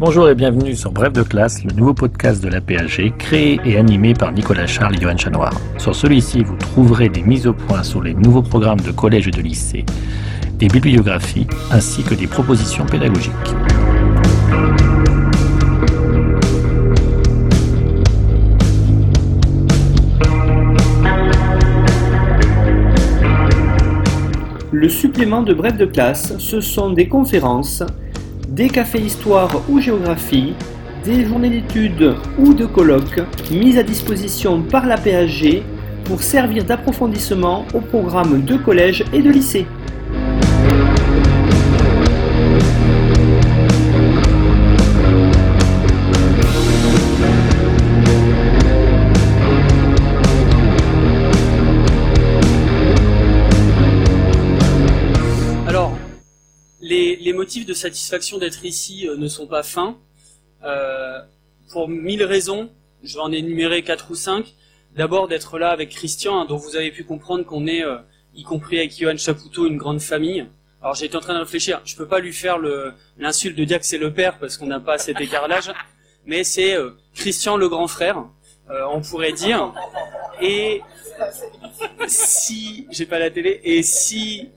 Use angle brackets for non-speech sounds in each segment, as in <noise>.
Bonjour et bienvenue sur Bref de classe, le nouveau podcast de la PAG, créé et animé par Nicolas Charles et Johan Chanoir. Sur celui-ci, vous trouverez des mises au point sur les nouveaux programmes de collège et de lycée, des bibliographies, ainsi que des propositions pédagogiques. Le supplément de bref de classe, ce sont des conférences, des cafés histoire ou géographie, des journées d'études ou de colloques mises à disposition par la PAG pour servir d'approfondissement au programme de collège et de lycée. De satisfaction d'être ici euh, ne sont pas fins. Euh, pour mille raisons, je vais en énumérer quatre ou cinq. D'abord d'être là avec Christian, hein, dont vous avez pu comprendre qu'on est, euh, y compris avec Johan Chapoutot, une grande famille. Alors j'étais en train de réfléchir, je peux pas lui faire l'insulte de dire que c'est le père parce qu'on n'a pas cet écart d'âge, mais c'est Christian le grand frère, on pourrait dire. Et si j'ai pas la télé, et si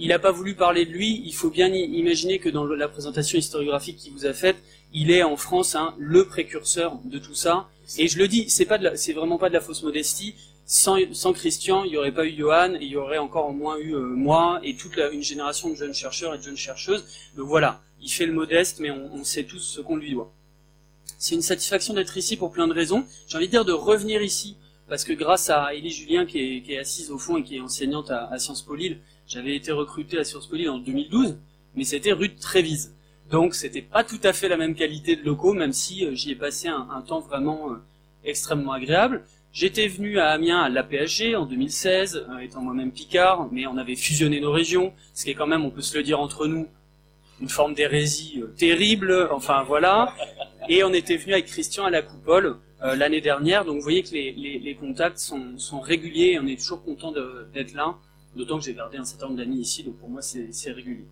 il n'a pas voulu parler de lui, il faut bien imaginer que dans la présentation historiographique qu'il vous a faite, il est en France hein, le précurseur de tout ça. Et je le dis, c'est pas c'est vraiment pas de la fausse modestie. Sans, sans Christian, il n'y aurait pas eu Johan, et il y aurait encore au moins eu euh, moi et toute une génération de jeunes chercheurs et de jeunes chercheuses. Donc voilà, il fait le modeste, mais on, sait tous ce qu'on lui doit. C'est une satisfaction d'être ici pour plein de raisons. J'ai envie de dire de revenir ici, parce que grâce à Élie Julien, qui est, qui est assise au fond et qui est enseignante à, à Sciences Po Lille, j'avais été recruté à Sciences Po en 2012, mais c'était rue de Trévise. Donc c'était pas tout à fait la même qualité de locaux, même si euh, j'y ai passé un, temps vraiment euh, extrêmement agréable. J'étais venu à Amiens à l'APHG en 2016, euh, étant moi-même Picard, mais on avait fusionné nos régions, ce qui est quand même, on peut se le dire entre nous, une forme d'hérésie terrible, enfin voilà. Et on était venu avec Christian à la coupole l'année dernière, donc vous voyez que les, contacts sont, sont réguliers et on est toujours content d'être là, d'autant que j'ai gardé un certain nombre d'amis ici, donc pour moi c'est régulier.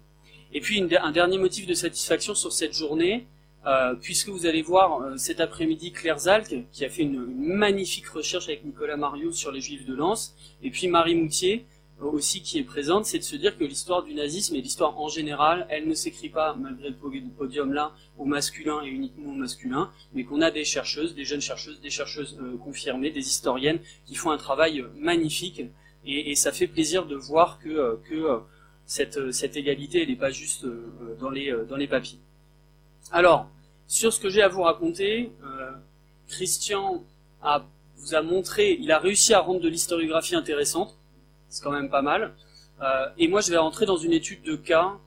Et puis un dernier motif de satisfaction sur cette journée, euh, puisque vous allez voir euh, cet après-midi Claire Zalk, qui a fait une, magnifique recherche avec Nicolas Mario sur les Juifs de Lens, et puis Marie Moutier euh, aussi qui est présente, c'est de se dire que l'histoire du nazisme et l'histoire en général, elle ne s'écrit pas, malgré le podi- podium là, au masculin et uniquement au masculin, mais qu'on a des chercheuses, des jeunes chercheuses, des chercheuses confirmées, des historiennes, qui font un travail magnifique, et, ça fait plaisir de voir que, euh, euh, cette, euh, cette égalité, n'est pas juste dans, les, papiers. Alors, sur ce que j'ai à vous raconter, Christian vous a montré, il a réussi à rendre de l'historiographie intéressante, c'est quand même pas mal, et moi je vais rentrer dans une étude de cas,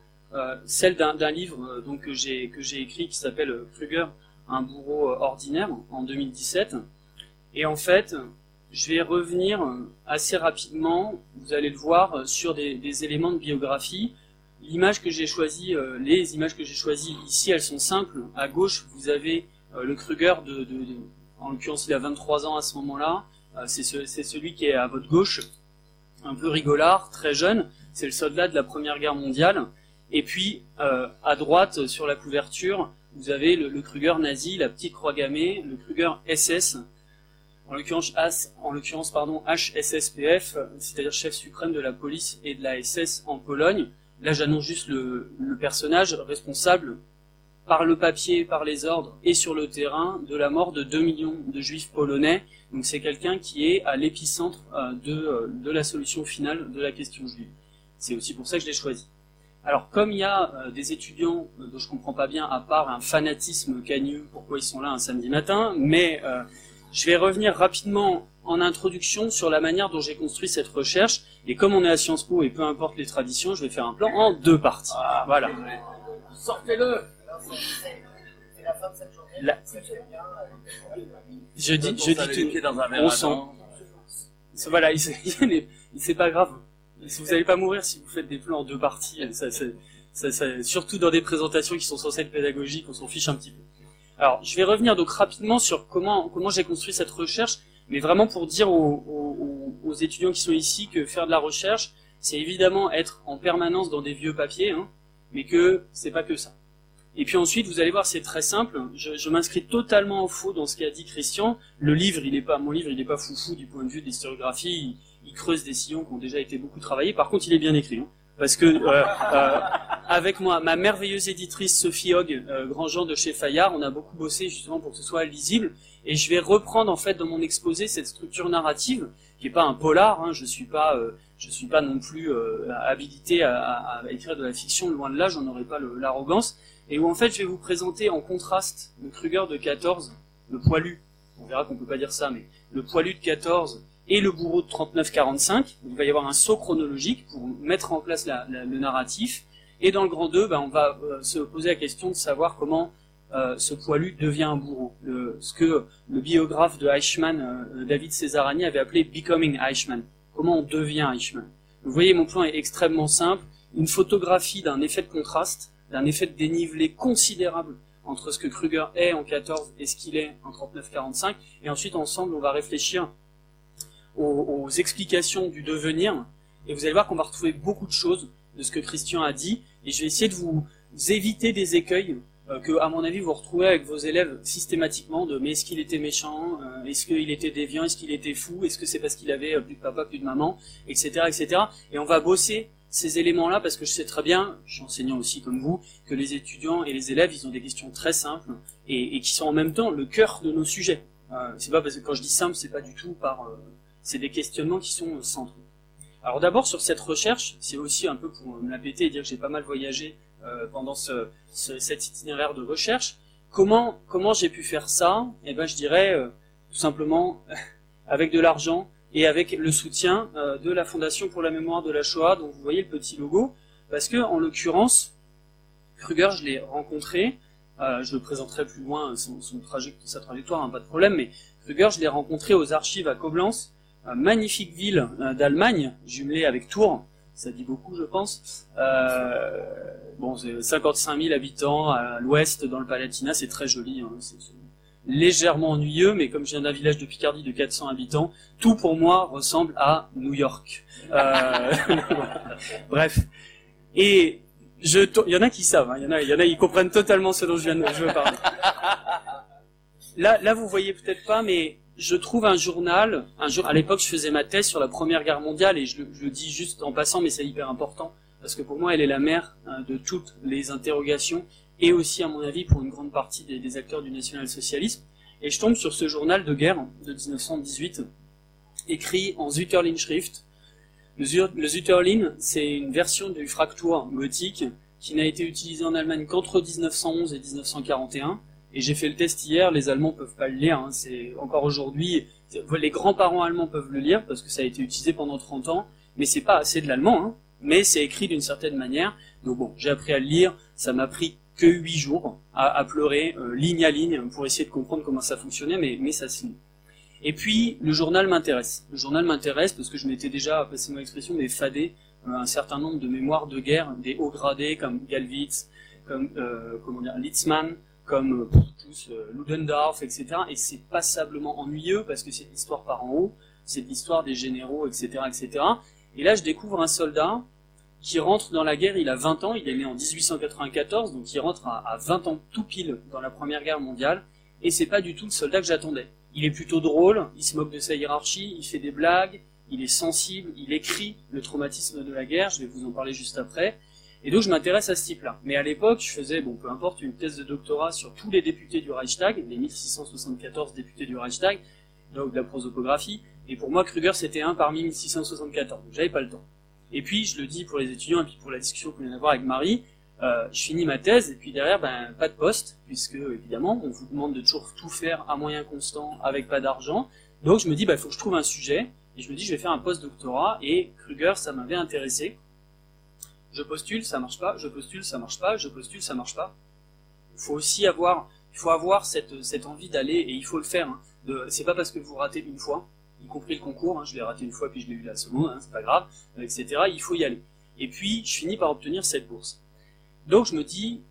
celle d'un livre que j'ai écrit qui s'appelle Kruger, un bourreau ordinaire, en 2017. Et en fait, je vais revenir euh, assez rapidement, vous allez le voir, euh, sur des, éléments de biographie. L'image que j'ai euh, les images que j'ai choisies ici, elles sont simples. À gauche, vous avez le Kruger de, en l'occurrence, il a 23 ans à ce moment-là. C'est ce- c'est celui qui est à votre gauche, un peu rigolard, très jeune. C'est le soldat de la Première Guerre mondiale. Et puis, à droite, sur la couverture, vous avez le, le Kruger nazi, la petite croix gammée, le Kruger SS, en l'occurrence, HSSPF, c'est-à-dire chef suprême de la police et de la SS en Pologne. Là, j'annonce juste le, personnage responsable par le papier, par les ordres et sur le terrain de la mort de 2 millions de juifs polonais. Donc c'est quelqu'un qui est à l'épicentre euh, de, euh, de la solution finale de la question juive. C'est aussi pour ça que je l'ai choisi. Alors comme il y a euh, des étudiants dont je comprends pas bien, à part un fanatisme cagneux, pourquoi ils sont là un samedi matin, mais je vais revenir rapidement en introduction sur la manière dont j'ai construit cette recherche. Et comme on est à Sciences Po et peu importe les traditions, je vais faire un plan en deux parties. voilà. Sortez-le La- Je dis, je dis tout. dans un verre on sent. Voilà, il- il- c'est pas grave. Vous n'allez pas mourir si vous faites des plans en deux parties, ça, ça- ça- ça- surtout dans des présentations qui sont censées être pédagogiques, on s'en fiche un petit peu. Alors, je vais revenir donc rapidement sur comment comment j'ai construit cette recherche, mais vraiment pour dire aux, étudiants qui sont ici que faire de la recherche, c'est évidemment être en permanence dans des vieux papiers, hein, mais que c'est pas que ça. Et puis ensuite, vous allez voir, c'est très simple. Je, m'inscris totalement en faux dans ce qu'a dit Christian. Le livre, il est pas, mon livre, il n'est pas foufou du point de vue de l'historiographie. Il, il, creuse des sillons qui ont déjà été beaucoup travaillés. Par contre, il est bien écrit. Hein, parce que euh, euh, avec moi, ma merveilleuse éditrice Sophie Hogg, euh, Grandjean de chez Fayard, on a beaucoup bossé justement pour que ce soit lisible. Et je vais reprendre en fait dans mon exposé cette structure narrative qui est pas un polar. Hein, je suis pas, je suis pas non plus habilité à, écrire de la fiction. Loin de là, j'en aurais pas l'arrogance et où en fait je vais vous présenter en contraste le Kruger de 14, le poilu, on verra qu'on peut pas dire ça, mais le poilu de 14 et le bourreau de 39-45. Il va y avoir un saut chronologique pour mettre en place la, la, le narratif. Et dans le grand 2, ben, on va euh, se poser la question de savoir comment euh, ce poilu devient un bourreau. Ce que le biographe de Eichmann, euh, David Cesarani, avait appelé Becoming Eichmann. Comment on devient Eichmann? Vous voyez, mon plan est extrêmement simple. Une photographie d'un effet de contraste d'un effet de dénivelé considérable entre ce que Kruger est en 14 et ce qu'il est en 39-45. Et ensuite, ensemble, on va réfléchir aux, aux, explications du devenir. Et vous allez voir qu'on va retrouver beaucoup de choses de ce que Christian a dit. Et je vais essayer de vous éviter des écueils euh, que, à mon avis, vous retrouvez avec vos élèves systématiquement de mais est-ce qu'il était méchant, euh, est-ce qu'il était déviant, est-ce qu'il était fou, est-ce que c'est parce qu'il avait plus de papa, plus de maman, etc., etc. Et on va bosser ces éléments-là parce que je sais très bien, je suis enseignant aussi comme vous, que les étudiants et les élèves, ils ont des questions très simples et, et qui sont en même temps le cœur de nos sujets. Euh, c'est pas parce que quand je dis simple, c'est pas du tout par, euh, c'est des questionnements qui sont euh, centraux. Alors d'abord sur cette recherche, c'est aussi un peu pour me la péter et dire que j'ai pas mal voyagé euh, pendant ce, ce, cet itinéraire de recherche. Comment comment j'ai pu faire ça? Eh ben je dirais euh, tout simplement <laughs> avec de l'argent et avec le soutien euh, de la Fondation pour la mémoire de la Shoah, dont vous voyez le petit logo, parce que en l'occurrence, Kruger, je l'ai rencontré, euh, je le présenterai plus loin, son, trajet, sa trajectoire, hein, pas de problème, mais Kruger, je l'ai rencontré aux archives à Koblenz, euh, magnifique ville d'Allemagne, jumelée avec Tours, ça dit beaucoup, je pense. Euh, bon, c'est 55 000 habitants à l'ouest, dans le Palatinat, c'est très joli. Hein, c'est légèrement ennuyeux, mais comme je viens d'un village de Picardie de 400 habitants, tout pour moi ressemble à New York. Euh, <laughs> bref. Et je, il y en a qui savent, hein, il y en a, il y en a, ils comprennent totalement ce dont je viens de je veux parler. Là, là, vous voyez peut-être pas, mais je trouve un journal. Un jour, à l'époque, je faisais ma thèse sur la Première Guerre mondiale, et je, le dis juste en passant, mais c'est hyper important parce que pour moi, elle est la mère hein, de toutes les interrogations et aussi, à mon avis, pour une grande partie des, des acteurs du national-socialisme. Et je tombe sur ce journal de guerre de 1918, écrit en Zutterlin-Schrift. Le, le Zutterlin, c'est une version du Fraktur gothique qui n'a été utilisé en Allemagne qu'entre 1911 et 1941. Et j'ai fait le test hier, les Allemands peuvent pas le lire. Hein, c'est encore aujourd'hui, les grands-parents allemands peuvent le lire parce que ça a été utilisé pendant 30 ans, mais c'est pas assez de l'allemand. Hein, mais c'est écrit d'une certaine manière. Donc bon, j'ai appris à le lire. Ça m'a pris que huit jours à, pleurer euh, ligne à ligne pour essayer de comprendre comment ça fonctionnait, mais, mais ça se lit. Et puis, le journal m'intéresse. Le journal m'intéresse parce que je m'étais déjà, passé mon expression, des fadés, euh, un certain nombre de mémoires de guerre, des hauts gradés comme Galwitz, comme euh, comment dire, Litzmann, comme euh, tous, euh, Ludendorff, etc. Et c'est passablement ennuyeux parce que c'est l'histoire par en haut, c'est l'histoire des généraux, etc., etc. Et là, je découvre un soldat qui rentre dans la guerre, il a 20 ans, il est né en 1894, donc il rentre à, à 20 ans tout pile dans la Première Guerre mondiale, et c'est pas du tout le soldat que j'attendais. Il est plutôt drôle, il se moque de sa hiérarchie, il fait des blagues, il est sensible, il écrit le traumatisme de la guerre, je vais vous en parler juste après, et donc je m'intéresse à ce type-là. Mais à l'époque, je faisais, bon, peu importe, une thèse de doctorat sur tous les députés du Reichstag, les 1674 députés du Reichstag, donc de la prosopographie, et pour moi, Kruger, c'était un parmi 1674, donc j'avais pas le temps. Et puis, je le dis pour les étudiants et puis pour la discussion qu'on vient d'avoir avec Marie, euh, je finis ma thèse et puis derrière, ben, pas de poste, puisque évidemment, on vous demande de toujours tout faire à moyen constant avec pas d'argent. Donc, je me dis, il ben, faut que je trouve un sujet et je me dis, je vais faire un post-doctorat et Kruger, ça m'avait intéressé. Je postule, ça marche pas. Je postule, ça marche pas. Je postule, ça marche pas. Il faut aussi avoir, il faut avoir cette, cette envie d'aller et il faut le faire. Hein. C'est pas parce que vous ratez une fois y compris le concours, hein, je l'ai raté une fois puis je l'ai eu la seconde, hein, c'est pas grave, etc. Il faut y aller. Et puis je finis par obtenir cette bourse. Donc je me dis,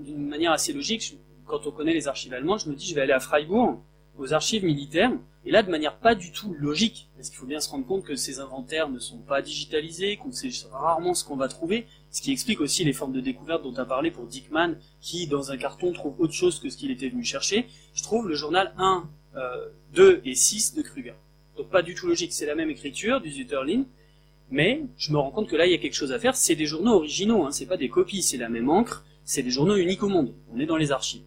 d'une manière assez logique, quand on connaît les archives allemandes, je me dis je vais aller à Freiburg, aux archives militaires, et là de manière pas du tout logique, parce qu'il faut bien se rendre compte que ces inventaires ne sont pas digitalisés, qu'on sait rarement ce qu'on va trouver, ce qui explique aussi les formes de découverte dont a parlé pour Dickman, qui dans un carton trouve autre chose que ce qu'il était venu chercher. Je trouve le journal 1, 2 euh, et 6 de Kruger. Donc pas du tout logique, c'est la même écriture du Zutterlin, mais je me rends compte que là il y a quelque chose à faire, c'est des journaux originaux, hein, c'est pas des copies, c'est la même encre, c'est des journaux uniques au monde, on est dans les archives.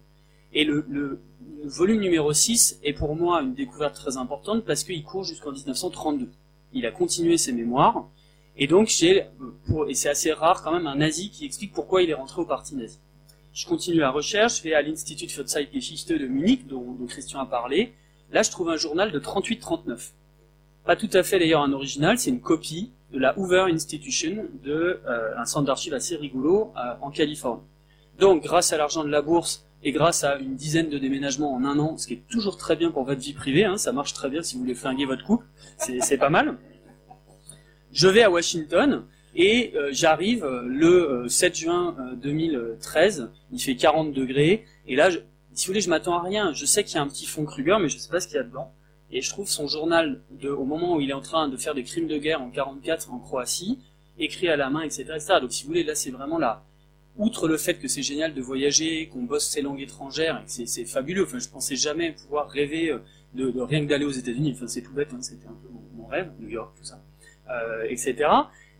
Et le, le, volume numéro 6 est pour moi une découverte très importante parce qu'il court jusqu'en 1932. Il a continué ses mémoires, et donc j'ai, et c'est assez rare quand même, un nazi qui explique pourquoi il est rentré au parti nazi. Je continue la recherche, je vais à l'Institut für Zeitgeschichte de Munich, dont, Christian a parlé. Là, je trouve un journal de 38-39. Pas tout à fait d'ailleurs un original, c'est une copie de la Hoover Institution, de euh, un centre d'archives assez rigolo euh, en Californie. Donc, grâce à l'argent de la bourse, et grâce à une dizaine de déménagements en un an, ce qui est toujours très bien pour votre vie privée, hein, ça marche très bien si vous voulez flinguer votre couple, c'est pas mal. Je vais à Washington et euh, j'arrive euh, le 7 euh, juin 2013, il fait 40 degrés, et là, si vous voulez, je m'attends à rien, je sais qu'il y a un petit fond Kruger, mais je sais pas ce qu'il y a dedans. Et je trouve son journal, au moment où il est en train de faire des crimes de guerre en 44 en Croatie, écrit à la main, etc. etc. Donc si vous voulez, là c'est vraiment la, outre le fait que c'est génial de voyager, qu'on bosse ces langues étrangères, et que c'est fabuleux, enfin je pensais jamais pouvoir rêver euh, de, rien que d'aller aux États-Unis, enfin c'est tout bête, hein, c'était un peu mon, rêve, New York, tout ça, euh, etc.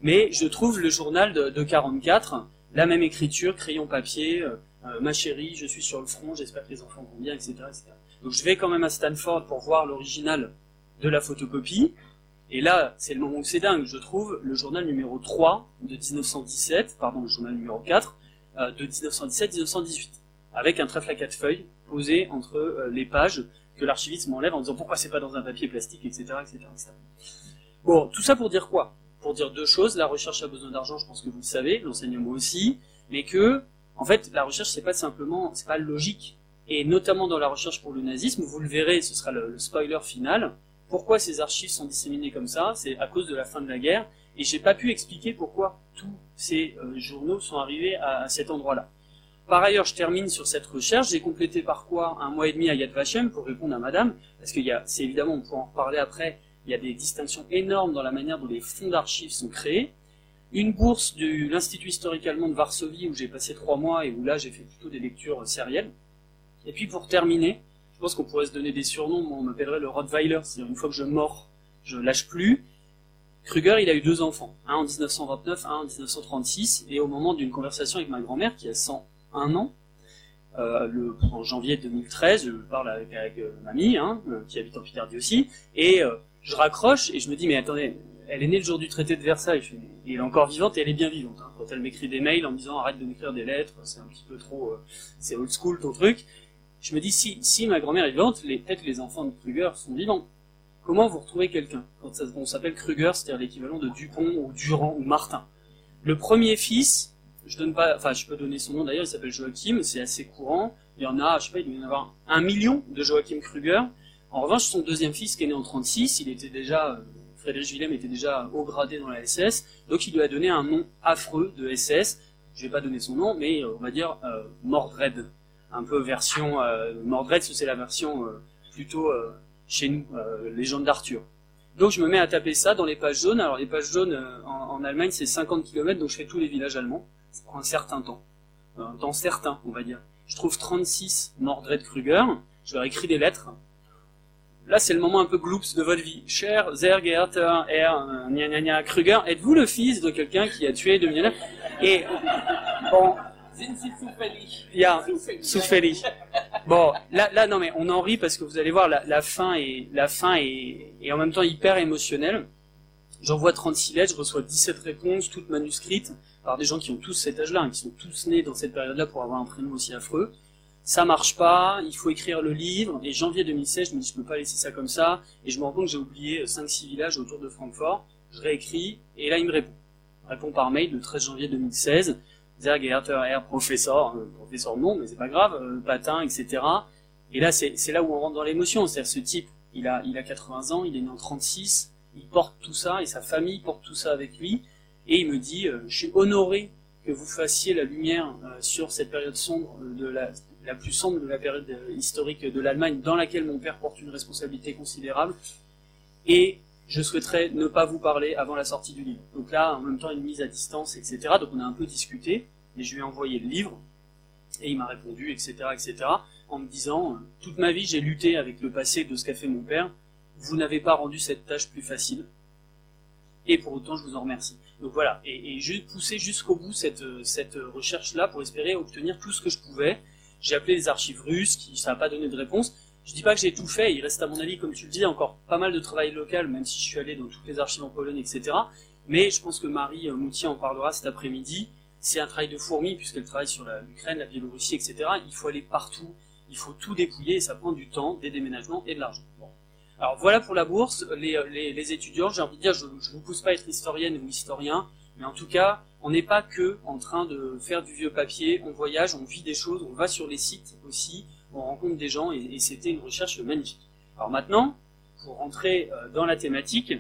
Mais je trouve le journal de, de, 44, la même écriture, crayon papier, euh, ma chérie, je suis sur le front, j'espère que les enfants vont bien, etc., etc. Donc je vais quand même à Stanford pour voir l'original de la photocopie, et là, c'est le moment où c'est dingue, je trouve, le journal numéro 3 de 1917, pardon, le journal numéro 4, euh, de 1917-1918, avec un trèfle à quatre feuilles posé entre euh, les pages que l'archiviste m'enlève en disant pourquoi c'est pas dans un papier plastique, etc., etc., Bon, tout ça pour dire quoi? Pour dire deux choses. La recherche a besoin d'argent, je pense que vous le savez, l'enseignement aussi, mais que, en fait, la recherche c'est pas simplement, c'est pas logique. Et notamment dans la recherche pour le nazisme, vous le verrez, ce sera le spoiler final. Pourquoi ces archives sont disséminées comme ça? C'est à cause de la fin de la guerre et j'ai pas pu expliquer pourquoi tous ces euh, journaux sont arrivés à, cet endroit-là. Par ailleurs, je termine sur cette recherche. J'ai complété par quoi un mois et demi à Yad Vashem pour répondre à Madame, parce qu'il y a, c'est évidemment, on pourra en reparler après, il y a des distinctions énormes dans la manière dont les fonds d'archives sont créés. Une bourse de l'Institut historique allemand de Varsovie où j'ai passé trois mois et où là j'ai fait plutôt des lectures sérielles. Et puis pour terminer, je pense qu'on pourrait se donner des surnoms, moi on m'appellerait le Rottweiler, c'est-à-dire une fois que je mords, je lâche plus. Kruger, il a eu deux enfants, un en 1929, un en 1936, et au moment d'une conversation avec ma grand-mère qui a 101 ans, euh, le, en janvier 2013, je parle avec, avec euh, mamie, hein, euh, qui habite en Picardie aussi, et euh, je raccroche et je me dis mais attendez, elle est née le jour du traité de Versailles, et elle est encore vivante et elle est bien vivante. Hein. Quand elle m'écrit des mails en me disant arrête de m'écrire des lettres, c'est un petit peu trop, c'est old school ton truc. Je me dis si, si ma grand-mère est vivante, peut-être les enfants de Kruger sont vivants. Comment vous retrouvez quelqu'un quand on s'appelle Kruger, c'est-à-dire l'équivalent de Dupont ou Durand ou Martin Le premier fils, je donne pas, enfin je peux donner son nom d'ailleurs, il s'appelle Joachim, c'est assez courant. Il y en a, je sais pas, il doit y en avoir un million de Joachim Kruger. En revanche, son deuxième fils qui est né en 36, il était déjà, euh, Frédéric Willem était déjà haut gradé dans la SS, donc il lui a donné un nom affreux de SS. Je vais pas donner son nom, mais euh, on va dire euh, Mordred, un peu version Mordred, c'est la version plutôt chez nous, euh, légende d'Arthur. Donc je me mets à taper ça dans les pages jaunes. Alors les pages jaunes euh, en, Allemagne c'est 50 km, donc je fais tous les villages allemands. Ça prend un certain temps. Un temps certain, on va dire. Je trouve 36 Mordred Kruger. Je leur écris des lettres. Là, c'est le moment un peu gloops de votre vie. Cher Zergert R. Gna, Kruger, êtes-vous le fils de quelqu'un qui a tué deux millions Et bon, Ja, zufällig. Bon, là, là, non, mais on en rit parce que vous allez voir, la, la fin est, la fin est, est en même temps hyper émotionnelle. J'envoie 36 lettres, je reçois 17 réponses, toutes manuscrites, par des gens qui ont tous cet âge-là, hein, qui sont tous nés dans cette période-là pour avoir un prénom aussi affreux. Ça marche pas, il faut écrire le livre, et janvier 2016, je me dis, je peux pas laisser ça comme ça, et je me rends compte que j'ai oublié 5-6 villages autour de Francfort, je réécris, et là il me répond. Il répond par mail le 13 janvier 2016, Zergeerter R, professeur, euh, professeur non, mais c'est pas grave, euh, patin, etc. Et là, c'est là où on rentre dans l'émotion. C'est-à-dire, ce type, il a, il a 80 ans, il est né en 36, il porte tout ça, et sa famille porte tout ça avec lui, et il me dit, euh, je suis honoré que vous fassiez la lumière sur cette période sombre de la, la plus sombre de la période euh, historique de l'Allemagne, dans laquelle mon père porte une responsabilité considérable. Et je souhaiterais ne pas vous parler avant la sortie du livre. Donc là, en même temps, une mise à distance, etc. Donc on a un peu discuté, et je lui ai envoyé le livre, et il m'a répondu, etc., etc., en me disant, euh, toute ma vie, j'ai lutté avec le passé de ce qu'a fait mon père, vous n'avez pas rendu cette tâche plus facile, et pour autant, je vous en remercie. Donc voilà, et, et j'ai poussé jusqu'au bout cette, cette recherche-là pour espérer obtenir tout ce que je pouvais. J'ai appelé les archives russes, qui ça n'a pas donné de réponse. Je dis pas que j'ai tout fait, il reste à mon avis, comme tu le dis, encore pas mal de travail local, même si je suis allé dans toutes les archives en Pologne, etc. Mais je pense que Marie Moutier en parlera cet après-midi. C'est un travail de fourmi, puisqu'elle travaille sur l'Ukraine, la, Biélorussie, etc. Il faut aller partout, il faut tout dépouiller, et ça prend du temps, des déménagements et de l'argent. Alors voilà pour la bourse, les, les, les étudiants, j'ai envie de dire, je ne vous pousse pas à être historienne ou historien, mais en tout cas, on n'est pas que en train de faire du vieux papier, on voyage, on vit des choses, on va sur les sites aussi, on rencontre des gens, et, c'était une recherche magnifique. Alors maintenant, pour rentrer euh, dans la thématique,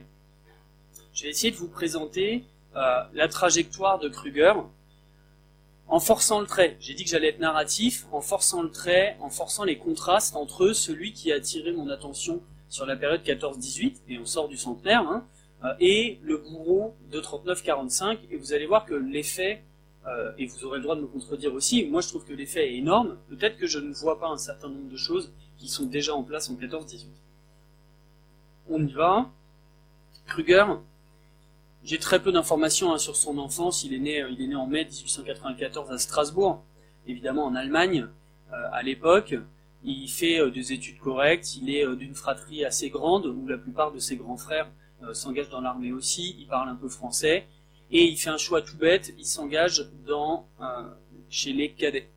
je vais essayer de vous présenter euh, la trajectoire de Kruger en forçant le trait. J'ai dit que j'allais être narratif, en forçant le trait, en forçant les contrastes entre celui qui a attiré mon attention sur la période 14-18, et on sort du centenaire, hein, euh, et le bourreau de 39-45, et vous allez voir que l'effet, euh, et vous aurez le droit de me contredire aussi, moi je trouve que l'effet est énorme, peut-être que je ne vois pas un certain nombre de choses qui sont déjà en place en 14-18. On y va. Kruger, j'ai très peu d'informations hein, sur son enfance, il est, né, il est né en mai 1894 à Strasbourg, évidemment en Allemagne, euh, à l'époque, il fait euh, des études correctes, il est euh, d'une fratrie assez grande, où la plupart de ses grands frères euh, s'engagent dans l'armée aussi, il parle un peu français, et il fait un choix tout bête, il s'engage dans chez les cadets.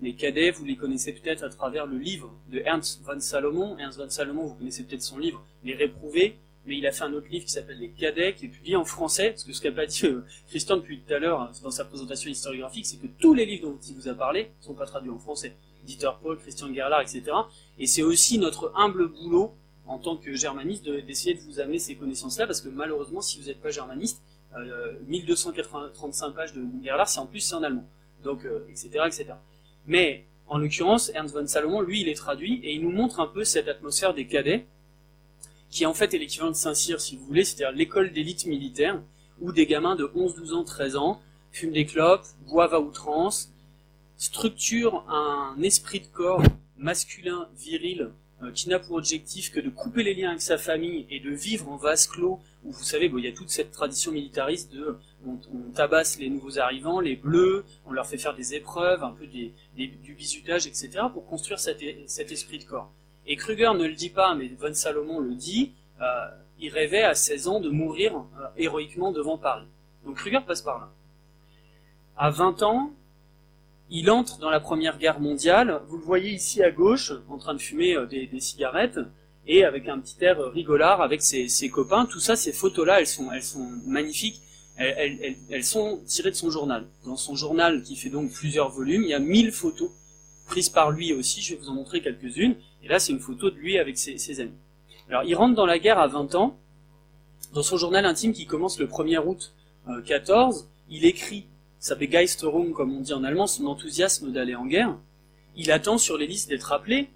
Les cadets, vous les connaissez peut-être à travers le livre de Ernst von Salomon. Ernst von Salomon, vous connaissez peut-être son livre, Les Réprouvés, mais il a fait un autre livre qui s'appelle Les Cadets, qui est publié en français, parce que ce qu'a pas dit Christian depuis tout à l'heure dans sa présentation historiographique, c'est que tous les livres dont il vous a parlé sont pas traduits en français. Dieter Paul, Christian Gerlach, etc. Et c'est aussi notre humble boulot en tant que germaniste d'essayer de, vous amener ces connaissances-là, parce que malheureusement, si vous n'êtes pas germaniste, euh, 1235 pages de Gerlach, c'est en plus c'est en allemand, donc etc., euh, etc. Mais en l'occurrence, Ernst von Salomon, lui, il est traduit et il nous montre un peu cette atmosphère des cadets, qui en fait est l'équivalent de Saint-Cyr, si vous voulez, c'est-à-dire l'école d'élite militaire, où des gamins de 11, 12 ans, 13 ans fument des clopes, boivent à outrance, structure un esprit de corps masculin, viril, euh, qui n'a pour objectif que de couper les liens avec sa famille et de vivre en vase clos, où vous savez, bon, il y a toute cette tradition militariste de on, tabasse les nouveaux arrivants, les bleus, on leur fait faire des épreuves, un peu du bizutage, etc., pour construire cet, esprit de corps. Et Kruger ne le dit pas, mais Von Salomon le dit, euh, il rêvait à 16 ans de mourir euh, héroïquement devant Paris. Donc Kruger passe par là. À 20 ans, il entre dans la Première Guerre mondiale. Vous le voyez ici à gauche, en train de fumer euh, des cigarettes, et avec un petit air rigolard avec ses, copains. Tout ça, ces photos-là, elles sont, magnifiques. Elles, sont tirées de son journal. Dans son journal, qui fait donc plusieurs volumes, il y a 1000 photos prises par lui aussi. Je vais vous en montrer quelques-unes. Et là, c'est une photo de lui avec ses, amis. Alors, il rentre dans la guerre à 20 ans. Dans son journal intime qui commence le 1er août euh, 14, il écrit sa Begeisterung, comme on dit en allemand, son enthousiasme d'aller en guerre, il attend sur les listes d'être appelé.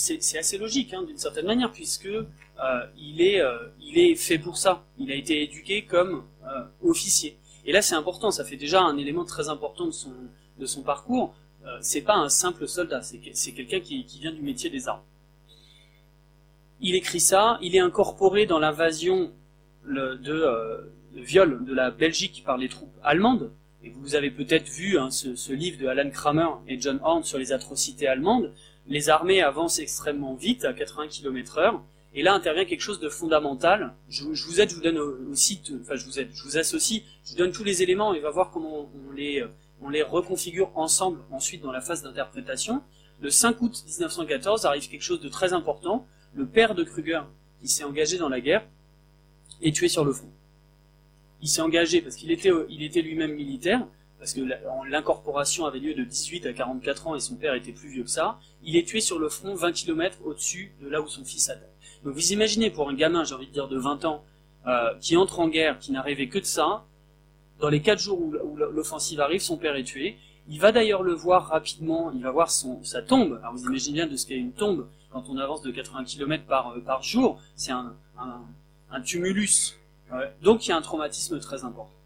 C'est assez logique, hein, d'une certaine manière, puisque euh, il, est, euh, il est fait pour ça. Il a été éduqué comme euh, officier. Et là, c'est important, ça fait déjà un élément très important de son, de son parcours. C'est pas un simple soldat, c'est quelqu'un qui, vient du métier des armes. Il écrit ça, il est incorporé dans l'invasion de, de viol de la Belgique par les troupes allemandes, et vous avez peut-être vu hein, ce, ce, livre de Alan Kramer et John Horn sur les atrocités allemandes. Les armées avancent extrêmement vite, à 80 km heure, et là intervient quelque chose de fondamental. Je, vous aide, je vous donne aussi, enfin je vous aide, je vous associe, je vous donne tous les éléments et va voir comment on les, on les reconfigure ensemble ensuite dans la phase d'interprétation. Le 5 août 1914 arrive quelque chose de très important. Le père de Kruger, qui s'est engagé dans la guerre, est tué sur le front il s'est engagé parce qu'il était, il était lui-même militaire, parce que l'incorporation avait lieu de 18 à 44 ans et son père était plus vieux que ça. Il est tué sur le front 20 km au-dessus de là où son fils attaque. Donc vous imaginez pour un gamin, j'ai envie de dire de 20 ans, euh, qui entre en guerre, qui n'a rêvé que de ça, dans les 4 jours où, l'offensive arrive, son père est tué. Il va d'ailleurs le voir rapidement, il va voir son, sa tombe. Alors vous imaginez bien de ce qu'est une tombe quand on avance de 80 km par, euh, par jour, c'est un, tumulus. Donc il y a un traumatisme très important.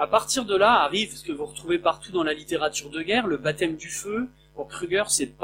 À partir de là arrive ce que vous retrouvez partout dans la littérature de guerre, le baptême du feu. Pour Kruger, c'est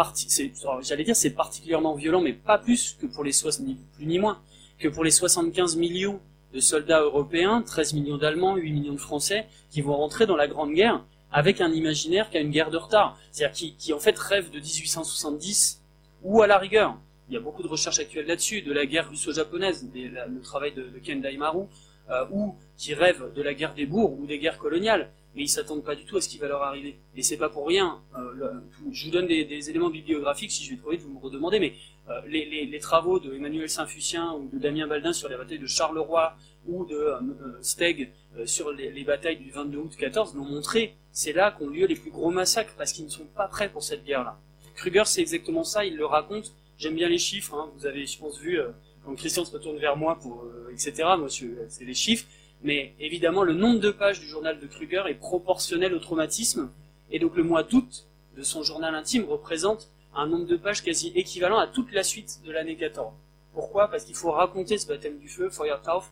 particulièrement violent, mais pas plus que pour les ni plus moins que pour les 75 millions de soldats européens, 13 millions d'Allemands, 8 millions de Français, qui vont rentrer dans la Grande Guerre avec un imaginaire qui a une guerre de retard, c'est-à-dire qui, qui en fait rêve de 1870 ou à la rigueur. Il y a beaucoup de recherches actuelles là-dessus, de la guerre russo-japonaise, le travail de, de Ken Daimaru, euh, ou qui rêvent de la guerre des bourgs ou des guerres coloniales, mais ils s'attendent pas du tout à ce qui va leur arriver. Et c'est pas pour rien. Euh, je vous donne des, éléments bibliographiques, si je vais trop vite, vous me redemandez, mais euh, les, travaux de Emmanuel Saint-Fucien ou de Damien Baldin sur les batailles de Charleroi ou de euh, Steg sur les, les, batailles du 22 août 14 l'ont montré. C'est là qu'ont lieu les plus gros massacres parce qu'ils ne sont pas prêts pour cette guerre-là. Kruger, c'est exactement ça. Il le raconte. J'aime bien les chiffres. Hein. Vous avez, je pense, vu quand Christian se retourne vers moi pour etc. Moi, c'est les chiffres. Mais évidemment, le nombre de pages du journal de Kruger est proportionnel au traumatisme. Et donc le mois d'août de son journal intime représente un nombre de pages quasi équivalent à toute la suite de l'année 14. Pourquoi? Parce qu'il faut raconter ce baptême du feu, Feuertauf,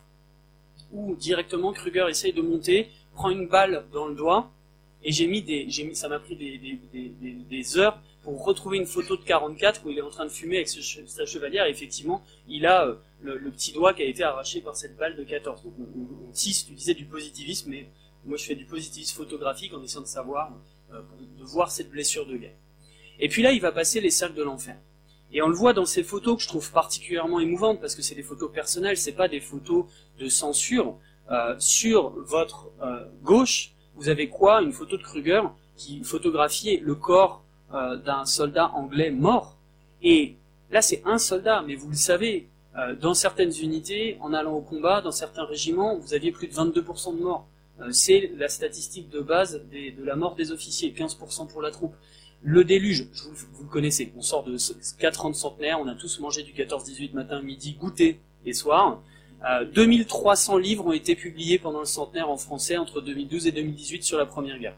où directement Kruger essaye de monter, prend une balle dans le doigt, et j'ai mis des, j'ai mis, ça m'a pris des, heures pour retrouver une photo de 44 où il est en train de fumer avec sa chevalière, et effectivement, il a euh, le, petit doigt qui a été arraché par cette balle de 14. Donc on, on, tisse, tu disais du positivisme, mais moi je fais du positivisme photographique en essayant de savoir, euh, de voir cette blessure de guerre. Et puis là, il va passer les cercles de l'enfer. Et on le voit dans ces photos que je trouve particulièrement émouvantes parce que c'est des photos personnelles, c'est pas des photos de censure. Euh, sur votre gauche, vous avez quoi? Une photo de Kruger qui photographiait le corps euh, d'un soldat anglais mort. Et là, c'est un soldat, mais vous le savez, euh, dans certaines unités, en allant au combat, dans certains régiments, vous aviez plus de 22% de morts. Euh, c'est la statistique de base de la mort des officiers, 15% pour la troupe. Le déluge, vous, le connaissez, on sort de 4 ans de centenaire, on a tous mangé du 14-18 matin, midi, goûter et soir. Euh, 2300 livres ont été publiés pendant le centenaire en français entre 2012 et 2018 sur la Première Guerre.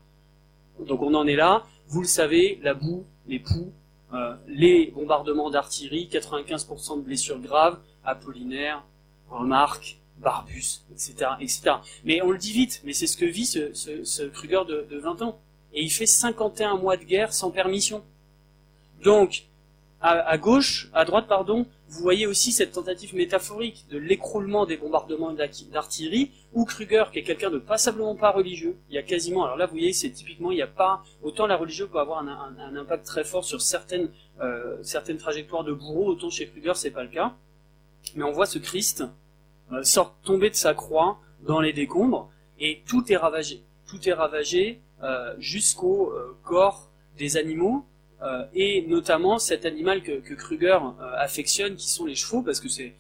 Donc on en est là, vous le savez, la boue, les poux, euh, les bombardements d'artillerie, 95% de blessures graves, Apollinaire, Remarque, Barbus, etc., etc. Mais on le dit vite, mais c'est ce que vit ce, Kruger de, de 20 ans et il fait 51 mois de guerre sans permission. Donc, à, gauche, à droite, pardon, vous voyez aussi cette tentative métaphorique de l'écroulement des bombardements d'artillerie, où Kruger, qui est quelqu'un de passablement pas religieux, il y a quasiment, alors là vous voyez, c'est typiquement, il n'y a pas, autant la religion peut avoir un, impact très fort sur certaines, euh, certaines trajectoires de bourreau, autant chez Kruger c'est pas le cas, mais on voit ce Christ euh, sort tomber de sa croix dans les décombres, et tout est ravagé. Tout est ravagé, euh, jusqu'au corps des animaux, euh, et notamment cet animal que, Kruger affectionne, qui sont les chevaux, parce que c'est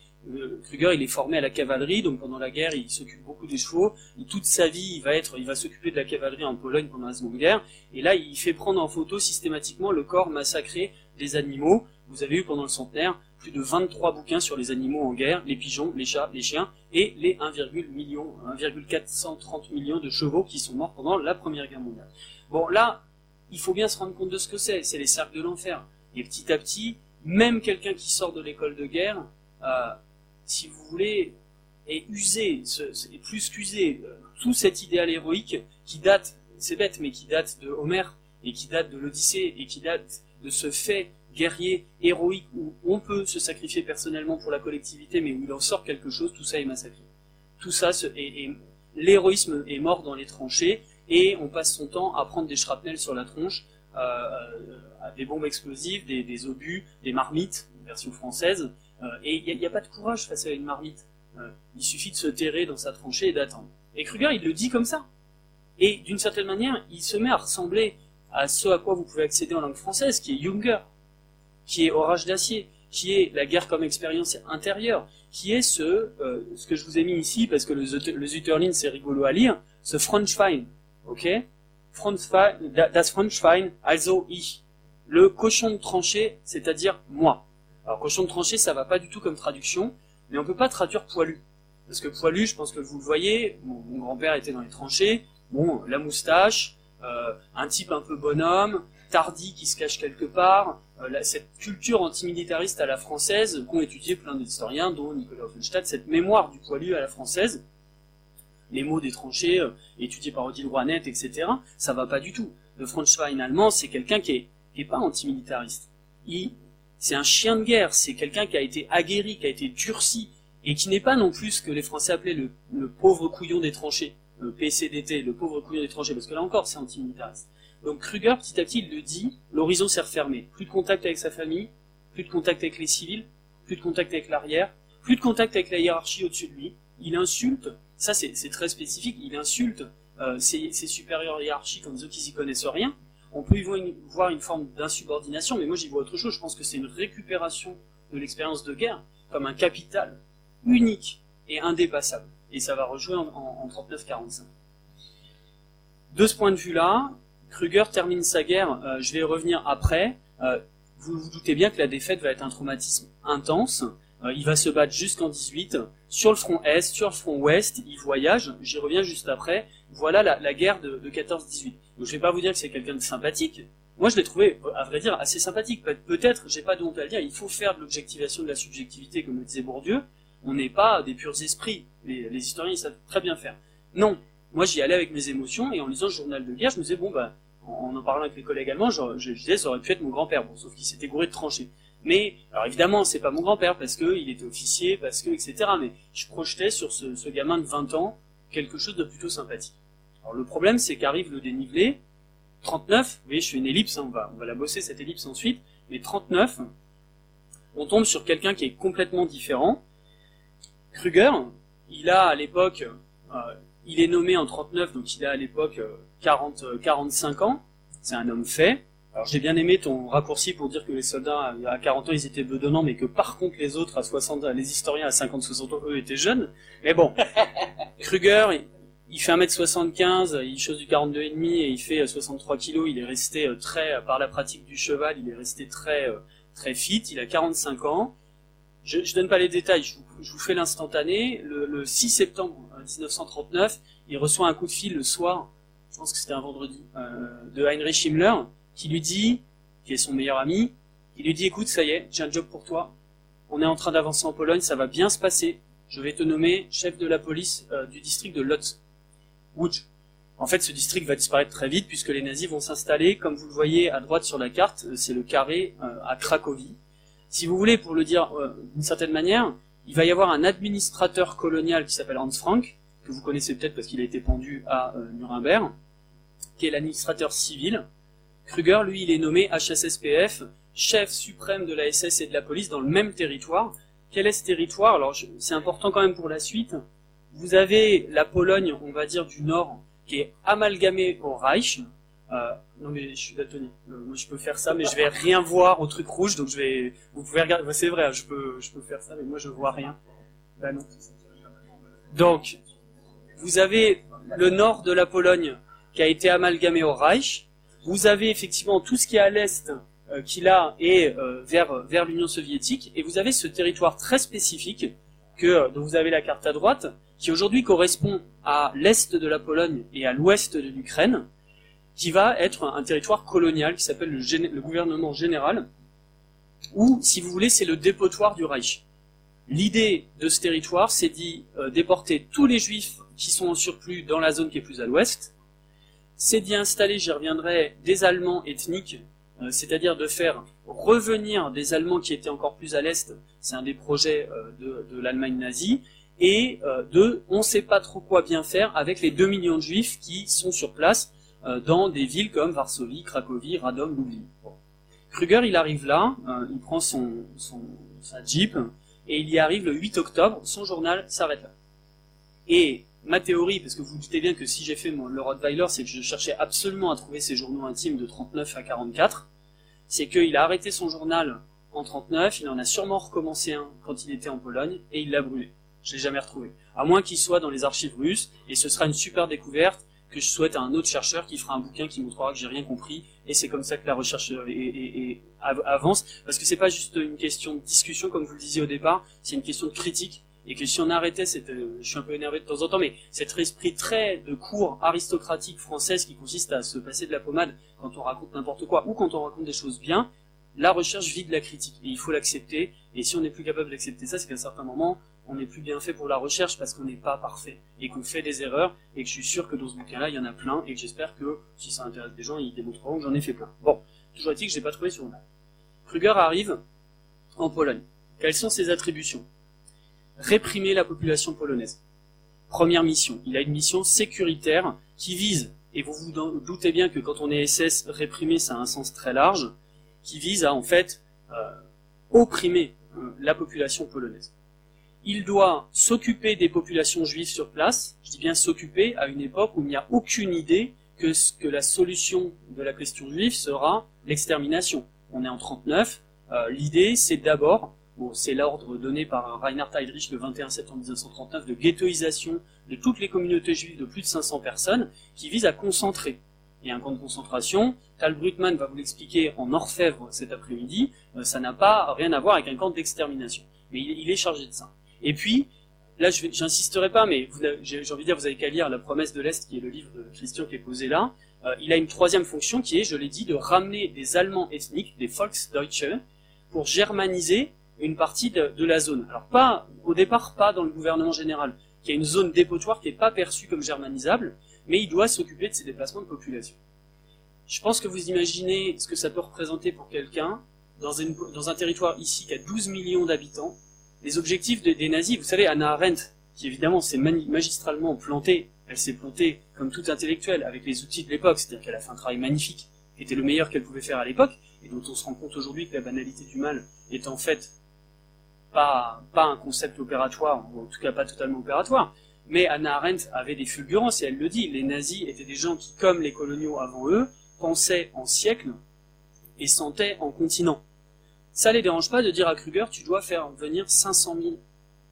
Kruger, il est formé à la cavalerie, donc pendant la guerre, il s'occupe beaucoup des chevaux. Toute sa vie, il va s'occuper de la cavalerie en Pologne pendant la Seconde Guerre. Et là, il fait prendre en photo systématiquement le corps massacré des animaux. Vous avez eu pendant le centenaire plus de 23 bouquins sur les animaux en guerre, les pigeons, les chats, les chiens, et les 1,430 million, millions de chevaux qui sont morts pendant la Première Guerre mondiale. Bon, là, il faut bien se rendre compte de ce que c'est. C'est les cercles de l'enfer. Et petit à petit, même quelqu'un qui sort de l'école de guerre, euh, si vous voulez, est usé, est plus qu'usé. Euh, tout cet idéal héroïque qui date, c'est bête, mais qui date de Homère, et qui date de l'Odyssée, et qui date de ce fait guerrier, héroïque, où on peut se sacrifier personnellement pour la collectivité, mais où il en sort quelque chose, tout ça est massacré. Tout ça, l'héroïsme est mort dans les tranchées, et on passe son temps à prendre des shrapnels sur la tronche, euh, euh des bombes explosives, des, obus, des marmites, version française, euh, et il n'y a, pas de courage face à une marmite. Euh, il suffit de se terrer dans sa tranchée et d'attendre. Et Kruger, il le dit comme ça. Et d'une certaine manière, il se met à ressembler à ce à quoi vous pouvez accéder en langue française, qui est Junger qui est Orage d'acier, qui est la guerre comme expérience intérieure, qui est ce, ce que je vous ai mis ici, parce que le, le Zutterlin c'est rigolo à lire, ce Frontschwein, ok Das Frontschwein, also ich. Le cochon de tranchée, c'est-à-dire moi. Alors cochon de tranchée, ça va pas du tout comme traduction, mais on peut pas traduire poilu. Parce que poilu, je pense que vous le voyez, mon, mon grand-père était dans les tranchées, bon, la moustache, euh, un type un peu bonhomme, tardi qui se cache quelque part, euh, cette culture antimilitariste à la française qu'ont étudié plein d'historiens, dont Nicolas Offenstadt, cette mémoire du poilu à la française, les mots des tranchées, euh, étudiés par Odile Rouanet, etc., ça va pas du tout. Le Franzwein allemand, c'est quelqu'un qui est, qui est pas antimilitariste. Il, c'est un chien de guerre, c'est quelqu'un qui a été aguerri, qui a été durci, et qui n'est pas non plus ce que les Français appelaient le, le pauvre couillon des tranchées, le PCDT, le pauvre couillon des tranchées, parce que là encore c'est antimilitariste. Donc Kruger, petit à petit, il le dit, l'horizon s'est refermé. Plus de contact avec sa famille, plus de contact avec les civils, plus de contact avec l'arrière, plus de contact avec la hiérarchie au-dessus de lui. Il insulte, ça c'est très spécifique, il insulte euh, ses, supérieurs hiérarchiques en disant qu'ils y connaissent rien. On peut y voir une, forme d'insubordination, mais moi j'y vois autre chose. Je pense que c'est une récupération de l'expérience de guerre comme un capital unique et indépassable. Et ça va rejouer en, en, en 39-45. De ce point de vue-là, Kruger termine sa guerre, euh, je vais revenir après. Euh, vous vous doutez bien que la défaite va être un traumatisme intense. Il va se battre jusqu'en 18 sur le front est, sur le front ouest. Il voyage. J'y reviens juste après. Voilà la, guerre de, de 14-18. Donc je vais pas vous dire que c'est quelqu'un de sympathique. Moi, je l'ai trouvé, à vrai dire, assez sympathique. Peut-être, j'ai pas de honte à le dire. Il faut faire de l'objectivation de la subjectivité, comme le disait Bourdieu. On n'est pas des purs esprits. Les, historiens, ils savent très bien faire. Non, moi j'y allais avec mes émotions et en lisant le journal de guerre, je me disais bon bah en en parlant avec mes collègues allemands, je, je, disais ça aurait pu être mon grand-père, sauf qu'il s'était gouré de tranchées. Mais alors évidemment c'est pas mon grand-père parce que il était officier, parce que etc. Mais je projetais sur ce, ce gamin de 20 ans quelque chose de plutôt sympathique. Alors le problème c'est qu'arrive le dénivelé, 39, vous voyez je fais une ellipse, hein, on va on va la bosser cette ellipse ensuite, mais 39, on tombe sur quelqu'un qui est complètement différent. Kruger, il a à l'époque euh, il est nommé en 39, donc il a à l'époque 40, 45 ans. C'est un homme fait. Alors j'ai bien aimé ton raccourci pour dire que les soldats à 40 ans ils étaient bedonnants, mais que par contre les autres à 60, les historiens à 50-60 ans eux étaient jeunes. Mais bon, <laughs> Kruger, il fait 1m75, il chose du 42,5 et il fait 63 kg. Il est resté très, par la pratique du cheval, il est resté très, très fit. Il a 45 ans. Je, je donne pas les détails, je vous, je vous fais l'instantané. Le, le 6 septembre 1939, il reçoit un coup de fil le soir, je pense que c'était un vendredi, euh, de Heinrich Himmler, qui lui dit, qui est son meilleur ami, il lui dit écoute, ça y est, j'ai un job pour toi, on est en train d'avancer en Pologne, ça va bien se passer, je vais te nommer chef de la police euh, du district de Lodz. Łódź. En fait, ce district va disparaître très vite puisque les nazis vont s'installer, comme vous le voyez à droite sur la carte, c'est le carré euh, à Cracovie. Si vous voulez, pour le dire euh, d'une certaine manière, il va y avoir un administrateur colonial qui s'appelle Hans Frank, que vous connaissez peut-être parce qu'il a été pendu à euh, Nuremberg, qui est l'administrateur civil. Kruger, lui, il est nommé HSSPF, chef suprême de la SS et de la police dans le même territoire. Quel est ce territoire? Alors, c'est important quand même pour la suite. Vous avez la Pologne, on va dire, du Nord, qui est amalgamée au Reich. Euh, non mais je suis daltonien. Euh, moi je peux faire ça, mais je vais rien voir au truc rouge, donc je vais. Vous pouvez regarder. c'est vrai, je peux, je peux faire ça, mais moi je vois rien. Ben non. Donc, vous avez le nord de la Pologne qui a été amalgamé au Reich. Vous avez effectivement tout ce qui est à l'est euh, qui là est euh, vers vers l'Union soviétique, et vous avez ce territoire très spécifique que dont vous avez la carte à droite, qui aujourd'hui correspond à l'est de la Pologne et à l'ouest de l'Ukraine qui va être un, territoire colonial qui s'appelle le, gouvernement général, où, si vous voulez, c'est le dépotoir du Reich. L'idée de ce territoire, c'est d'y euh, déporter tous les juifs qui sont en surplus dans la zone qui est plus à l'ouest, c'est d'y installer, j'y reviendrai, des Allemands ethniques, euh, c'est-à-dire de faire revenir des Allemands qui étaient encore plus à l'est, c'est un des projets euh, de, de l'Allemagne nazie, et de on ne sait pas trop quoi bien faire avec les 2 millions de juifs qui sont sur place, dans des villes comme Varsovie, Cracovie, Radom, Lublin. Bon. Kruger, il arrive là, euh, il prend son, son, sa Jeep, et il y arrive le 8 octobre, son journal s'arrête là. Et ma théorie, parce que vous vous doutez bien que si j'ai fait mon, le Rottweiler, c'est que je cherchais absolument à trouver ses journaux intimes de 39 à 44, c'est qu'il a arrêté son journal en 39, il en a sûrement recommencé un quand il était en Pologne, et il l'a brûlé. Je l'ai jamais retrouvé. À moins qu'il soit dans les archives russes, et ce sera une super découverte, que je souhaite à un autre chercheur qui fera un bouquin qui montrera que j'ai rien compris et c'est comme ça que la recherche est, avance parce que c'est pas juste une question de discussion comme vous le disiez au départ c'est une question de critique et que si on arrêtait euh, je suis un peu énervé de temps en temps, mais cet esprit très de cours aristocratique française qui consiste à se passer de la pommade quand on raconte n'importe quoi ou quand on raconte des choses bien, la recherche vide la critique et il faut l'accepter. Et si on n'est plus capable d'accepter ça, c'est qu'à un certain moment, on n'est plus bien fait pour la recherche parce qu'on n'est pas parfait et qu'on fait des erreurs et que je suis sûr que dans ce bouquin-là, il y en a plein et que j'espère que si ça intéresse des gens, ils démontreront que j'en ai fait plein. Bon, toujours est-il que je n'ai pas trouvé sur map. Kruger arrive en Pologne. Quelles sont ses attributions? Réprimer la population polonaise. Première mission. Il a une mission sécuritaire qui vise, et vous vous doutez bien que quand on est SS, réprimer, ça a un sens très large, qui vise à en fait euh, opprimer euh, la population polonaise. Il doit s'occuper des populations juives sur place, je dis bien s'occuper à une époque où il n'y a aucune idée que, la solution de la question juive sera l'extermination. On est en 39, euh, l'idée c'est d'abord c'est l'ordre donné par Reinhard Heydrich le 21 septembre 1939 de ghettoisation de toutes les communautés juives de plus de 500 personnes qui vise à concentrer. Et un camp de concentration, Tal Brutman va vous l'expliquer en orfèvre cet après-midi, euh, ça n'a pas rien à voir avec un camp d'extermination. Mais il, est chargé de ça. Et puis, là, je n'insisterai pas, mais j'ai envie de dire, vous avez qu'à lire La promesse de l'Est, qui est le livre de Christian qui est posé là. Euh, il a une troisième fonction qui est, je l'ai dit, de ramener des Allemands ethniques, des Volksdeutsche, pour germaniser une partie de, la zone. Alors pas au départ pas dans le gouvernement général, qui a une zone dépotoir qui n'est pas perçue comme germanisable, mais il doit s'occuper de ces déplacements de population. Je pense que vous imaginez ce que ça peut représenter pour quelqu'un dans, dans, un territoire ici qui a 12 millions d'habitants. Les objectifs des nazis, vous savez, Anna Arendt, qui évidemment s'est magistralement plantée, elle s'est plantée comme toute intellectuelle avec les outils de l'époque, c'est-à-dire qu'elle a fait un travail magnifique, qui était le meilleur qu'elle pouvait faire à l'époque, et dont on se rend compte aujourd'hui que la banalité du mal est en fait pas, un concept opératoire, ou en tout cas pas totalement opératoire, mais Anna Arendt avait des fulgurances, et elle le dit, les nazis étaient des gens qui, comme les coloniaux avant eux, pensaient en siècles et sentaient en continent. Ça les dérange pas de dire à Kruger, tu dois faire venir 500 000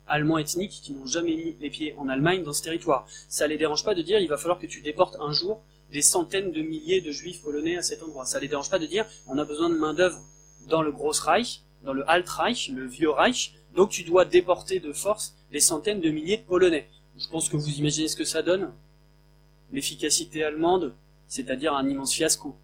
Allemands ethniques qui n'ont jamais mis les pieds en Allemagne dans ce territoire. Ça les dérange pas de dire, il va falloir que tu déportes un jour des centaines de milliers de juifs polonais à cet endroit. Ça les dérange pas de dire, on a besoin de main d'œuvre dans le Gros Reich, dans le Altreich, le vieux Reich, donc tu dois déporter de force des centaines de milliers de Polonais. Je pense que vous imaginez ce que ça donne. L'efficacité allemande, c'est-à-dire un immense fiasco.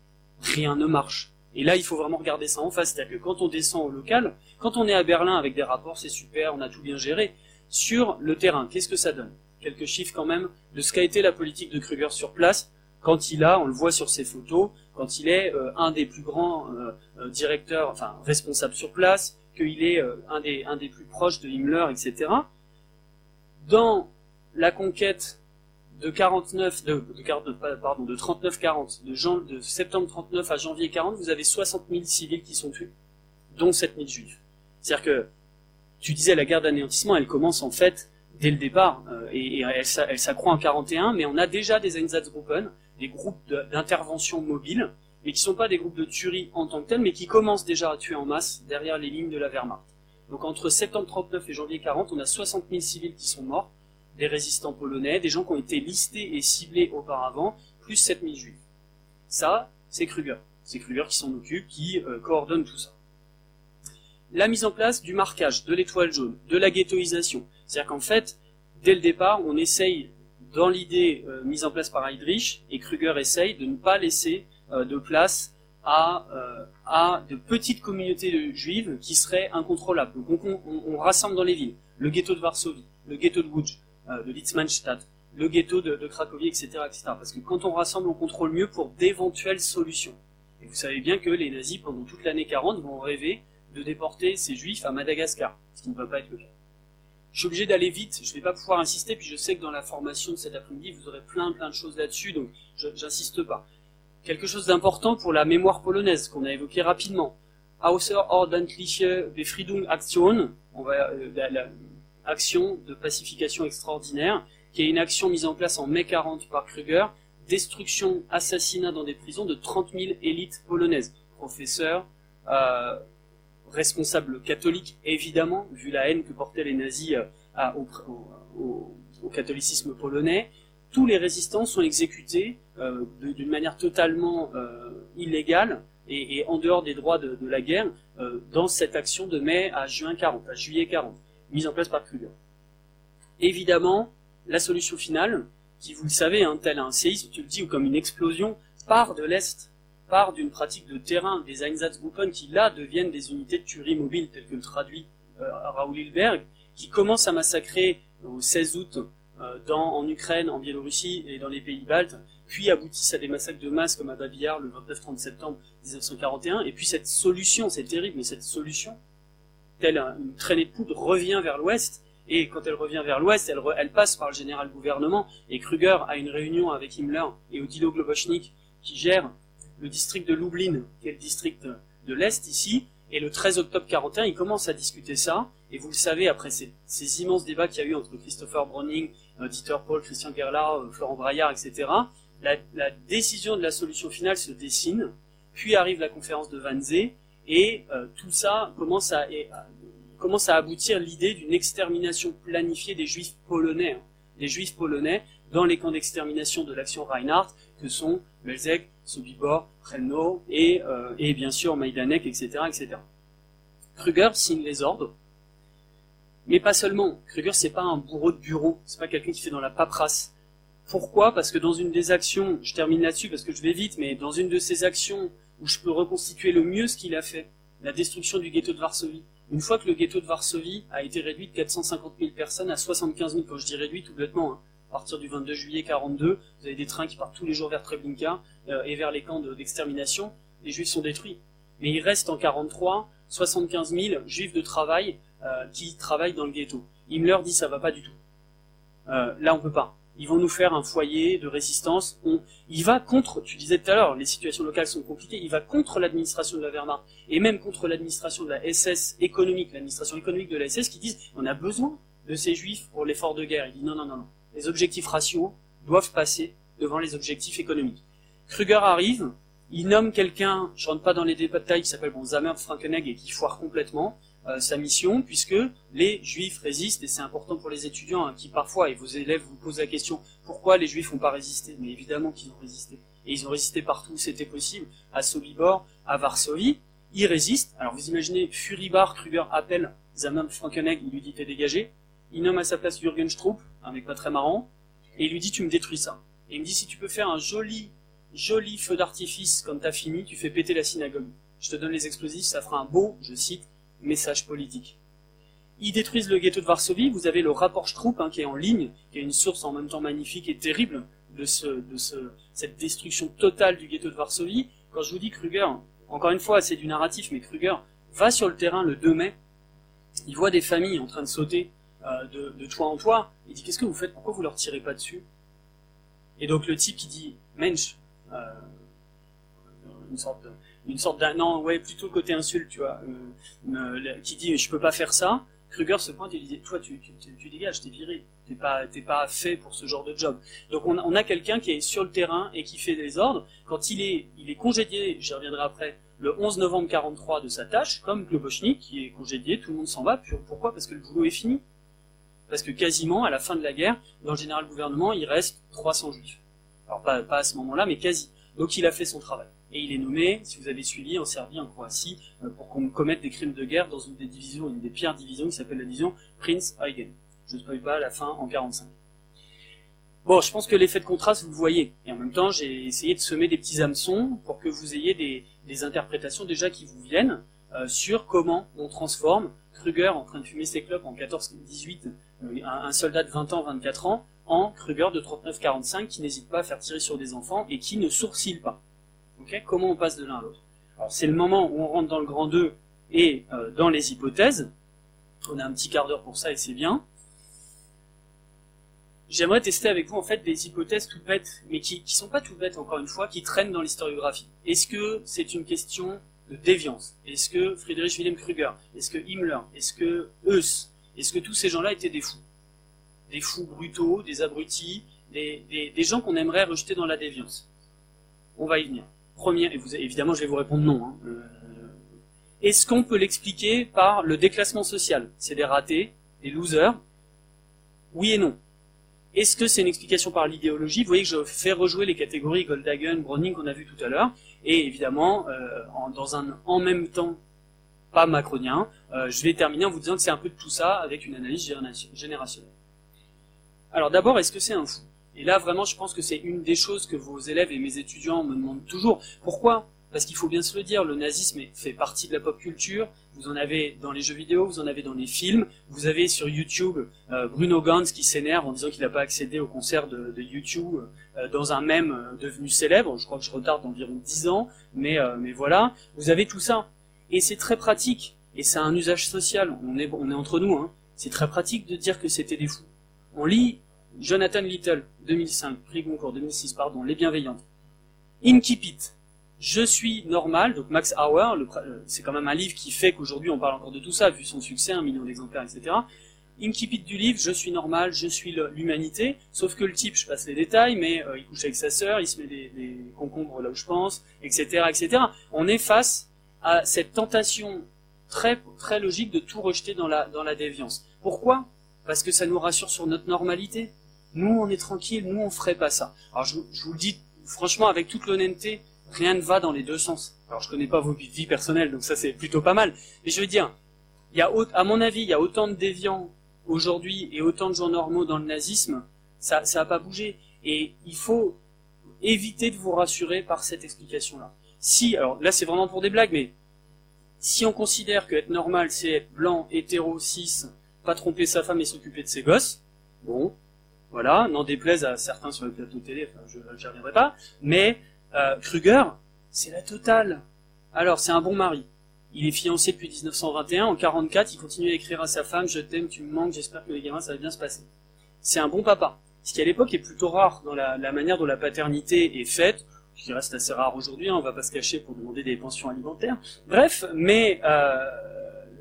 Rien ne marche. Et là, il faut vraiment regarder ça en face. C'est-à-dire que quand on descend au local, quand on est à Berlin avec des rapports, c'est super, on a tout bien géré. Sur le terrain, qu'est-ce que ça donne? Quelques chiffres quand même de ce qu'a été la politique de Kruger sur place quand il a, on le voit sur ses photos, quand il est euh, un des plus grands euh, euh, directeurs, enfin responsables sur place, qu'il est un, des, un des plus proches de Himmler, etc. Dans la conquête de 49, de, pardon, de 39-40, de, septembre 39 à janvier 40, vous avez 60 000 civils qui sont tués, dont 7 000 juifs. C'est-à-dire que, tu disais, la guerre d'anéantissement, elle commence en fait dès le départ, et, elle s'accroît en 41, mais on a déjà des Einsatzgruppen, des groupes d'intervention mobiles, mais qui ne sont pas des groupes de tuerie en tant que tels, mais qui commencent déjà à tuer en masse derrière les lignes de la Wehrmacht. Donc entre septembre 39 et janvier 40, on a 60 000 civils qui sont morts, des résistants polonais, des gens qui ont été listés et ciblés auparavant, plus 7 000 juifs. Ça, c'est Kruger. C'est Kruger qui s'en occupe, qui euh, coordonne tout ça. La mise en place du marquage, de l'étoile jaune, de la ghettoisation. C'est-à-dire qu'en fait, dès le départ, on essaye dans l'idée euh, mise en place par Heydrich, et Kruger essaye de ne pas laisser euh, de place à, euh, à de petites communautés juives qui seraient incontrôlables. Donc on, rassemble dans les villes le ghetto de Varsovie, le ghetto de Łódź, de Litzmannstadt, le ghetto de, Cracovie, etc., etc. Parce que quand on rassemble, on contrôle mieux pour d'éventuelles solutions. Et vous savez bien que les nazis, pendant toute l'année 40, vont rêver de déporter ces juifs à Madagascar, ce qui ne peut pas être le cas. Je suis obligé d'aller vite, je ne vais pas pouvoir insister, puis je sais que dans la formation de cet après-midi, vous aurez plein plein de choses là-dessus, donc j'insiste pas. Quelque chose d'important pour la mémoire polonaise, qu'on a évoqué rapidement. Außerordentliche Befriedung-Aktion, on va, euh, la, action de pacification extraordinaire, qui est une action mise en place en mai 40 par Kruger, destruction, assassinat dans des prisons de 30 000 élites polonaises, professeurs, euh, responsable catholique, évidemment, vu la haine que portaient les nazis euh, au, catholicisme polonais. Tous les résistants sont exécutés euh, d'une manière totalement euh, illégale et, en dehors des droits de, la guerre dans cette action de mai à juin 40, à juillet 40, mise en place par Kruger. Évidemment, la solution finale, qui vous le savez, hein, tel un séisme, tu le dis, ou comme une explosion, part de l'Est, part d'une pratique de terrain, des Einsatzgruppen, qui là deviennent des unités de tuerie mobile, telles que le traduit euh, Raoul Hilberg, qui commencent à massacrer au 16 août euh, en Ukraine, en Biélorussie et dans les pays baltes, puis aboutissent à des massacres de masse comme à Babillard le 29-30 septembre 1941, et puis cette solution, c'est terrible, mais cette solution, telle une traînée de poudre, revient vers l'ouest, et quand elle revient vers l'ouest, elle, elle, passe par le général gouvernement, et Kruger a une réunion avec Himmler et Odilo Globochnik, qui gère le district de Lublin, qui est le district de l'Est ici, et le 13 octobre 41, il commence à discuter ça, et vous le savez, après ces, immenses débats qu'il y a eu entre Christopher Browning, euh, Dieter Paul, Christian Gerlach, euh, Florent Braillard, etc., la, décision de la solution finale se dessine, puis arrive la conférence de Wannsee, et euh, tout ça commence à, et, commence à aboutir l'idée d'une extermination planifiée des juifs polonais, hein, des juifs polonais dans les camps d'extermination de l'action Reinhardt, que sont Belzec, Sobibor, Chelno et, euh, et bien sûr Majdanek, etc., etc. Kruger signe les ordres, mais pas seulement. Kruger, c'est pas un bourreau de bureau, c'est pas quelqu'un qui fait dans la paperasse. Pourquoi? Parce que dans une des actions, je termine là-dessus parce que je vais vite, mais dans une de ces actions où je peux reconstituer le mieux ce qu'il a fait, la destruction du ghetto de Varsovie, une fois que le ghetto de Varsovie a été réduit de 450 000 personnes à 75 000, quand je dis réduit tout bêtement, hein, à partir du 22 juillet 42, vous avez des trains qui partent tous les jours vers Treblinka euh, et vers les camps d'extermination, les juifs sont détruits. Mais il reste en 43 75 000 juifs de travail euh, qui travaillent dans le ghetto. Himmler dit ça va pas du tout. Euh, là on peut pas ils vont nous faire un foyer de résistance. Il va contre, tu disais tout à l'heure, les situations locales sont compliquées, il va contre l'administration de la Wehrmacht, et même contre l'administration de la SS économique, l'administration économique de la SS, qui disent on a besoin de ces juifs pour l'effort de guerre. Il dit non, non, non, non. Les objectifs raciaux doivent passer devant les objectifs économiques. Kruger arrive, il nomme quelqu'un, je rentre pas dans les détails, qui s'appelle bon, Zamer Frankenegg et qui foire complètement. Euh, sa mission, puisque les juifs résistent, et c'est important pour les étudiants hein, qui parfois, et vos élèves vous posent la question, pourquoi les juifs n'ont pas résisté? Mais évidemment qu'ils ont résisté. Et ils ont résisté partout où c'était possible, à Sobibor, à Varsovie. Ils résistent. Alors vous imaginez, Furibar, Kruger appelle Zaman Frankenegg, il lui dit t'es dégagé. Il nomme à sa place Jürgen Strupp, un mec pas très marrant, et il lui dit tu me détruis ça. Et il me dit si tu peux faire un joli, joli feu d'artifice quand t'as fini, tu fais péter la synagogue. Je te donne les explosifs, ça fera un beau, je cite, message politique. Ils détruisent le ghetto de Varsovie, vous avez le rapport Stroop hein, qui est en ligne, qui est une source en même temps magnifique et terrible de, ce, de ce, cette destruction totale du ghetto de Varsovie. Quand je vous dis Kruger, encore une fois c'est du narratif, mais Kruger va sur le terrain le 2 mai, il voit des familles en train de sauter euh, de, toit en toit, il dit qu'est-ce que vous faites, pourquoi vous leur tirez pas dessus? Et donc le type qui dit Mensch, euh, une sorte une sorte d'un non ouais plutôt le côté insulte tu vois. Euh, qui dit je peux pas faire ça. Kruger se pointe et lui dit toi tu, tu, tu dégages t'es viré. T'es pas t'es pas fait pour ce genre de job. Donc on a, on a quelqu'un qui est sur le terrain et qui fait des ordres. Quand il est il est congédié j'y reviendrai après le 11 novembre 43 de sa tâche comme Globochnik qui est congédié tout le monde s'en va. Pourquoi? Parce que le boulot est fini. Parce que quasiment à la fin de la guerre dans le général gouvernement il reste 300 juifs. Alors pas, pas à ce moment là mais quasi. Donc il a fait son travail et il est nommé, si vous avez suivi, en Serbie, en Croatie, euh, pour qu'on commette des crimes de guerre dans une des divisions, une des pires divisions qui s'appelle la division Prince Eugen. Je ne spoil pas la fin en 45. Bon, je pense que l'effet de contraste, vous le voyez. Et en même temps, j'ai essayé de semer des petits hameçons pour que vous ayez des, interprétations déjà qui vous viennent euh, sur comment on transforme Kruger en train de fumer ses clopes en 14-18, euh, un, un soldat de 20 ans, 24 ans, en Kruger de 39-45 qui n'hésite pas à faire tirer sur des enfants et qui ne sourcille pas. Comment on passe de l'un à l'autre c'est le moment où on rentre dans le grand 2 et euh, dans les hypothèses. On a un petit quart d'heure pour ça et c'est bien. J'aimerais tester avec vous en fait des hypothèses tout bêtes, mais qui, qui sont pas tout bêtes encore une fois, qui traînent dans l'historiographie. Est-ce que c'est une question de déviance? Est-ce que Friedrich Wilhelm Kruger? Est-ce que Himmler? Est-ce que Heuss Est-ce que tous ces gens-là étaient des fous? Des fous brutaux, des abrutis, des gens qu'on aimerait rejeter dans la déviance. On va y venir première, et évidemment je vais vous répondre non, hein, euh, est-ce qu'on peut l'expliquer par le déclassement social? C'est des ratés, des losers. Oui et non. Est-ce que c'est une explication par l'idéologie? Vous voyez que je fais rejouer les catégories Goldhagen, Browning qu'on a vu tout à l'heure, et évidemment, euh, dans un en même temps pas macronien, euh, je vais terminer en vous disant que c'est un peu de tout ça avec une analyse générationnelle. Alors d'abord, est-ce que c'est un fou? Et là, vraiment, je pense que c'est une des choses que vos élèves et mes étudiants me demandent toujours. Pourquoi? Parce qu'il faut bien se le dire, le nazisme fait partie de la pop culture. Vous en avez dans les jeux vidéo, vous en avez dans les films. Vous avez sur YouTube euh, Bruno Gantz qui s'énerve en disant qu'il n'a pas accédé au concert de, YouTube euh, dans un mème euh, devenu célèbre. Je crois que je retarde d'environ 10 ans, mais, euh, voilà. Vous avez tout ça. Et c'est très pratique. Et c'est un usage social. On est, on est entre nous. Hein. C'est très pratique de dire que c'était des fous. On lit Jonathan Little, 2005, prix Goncourt, 2006, pardon, Les Bienveillantes. Incipit. Je suis normal, donc Max Auer, le pr- euh, c'est quand même un livre qui fait qu'aujourd'hui on parle encore de tout ça, vu son succès, un million d'exemplaires, etc. Incipit du livre, je suis normal, je suis l'humanité, sauf que le type, je passe les détails, mais euh, il couche avec sa sœur, il se met des, des concombres là où je pense, etc., etc. On est face à cette tentation très, très logique de tout rejeter dans la, dans la déviance. Pourquoi? Parce que ça nous rassure sur notre normalité. Nous, on est tranquille, nous, on ferait pas ça. Alors, je, vous- le dis franchement avec toute l'honnêteté, rien ne va dans les deux sens. Alors, je connais pas vos vies personnelles, donc ça, c'est plutôt pas mal. Mais je veux dire, il y a, à mon avis, il y a autant de déviants aujourd'hui et autant de gens normaux dans le nazisme, ça, ça a pas bougé. Et il faut éviter de vous rassurer par cette explication-là. Si, alors là, c'est vraiment pour des blagues, mais si on considère que être normal, c'est être blanc, hétéro, cis, pas tromper sa femme et s'occuper de ses gosses, bon, voilà, n'en déplaise à certains sur le plateau télé, enfin, je n'y reviendrai pas, mais euh, Kruger, c'est la totale. Alors, c'est un bon mari. Il est fiancé depuis 1921, en 44, il continue à écrire à sa femme, je t'aime, tu me manques, j'espère que les gamins, ça va bien se passer. C'est un bon papa. Ce qui à l'époque est plutôt rare dans la, manière dont la paternité est faite, ce qui reste assez rare aujourd'hui, hein, on va pas se cacher pour demander des pensions alimentaires. Bref, mais euh,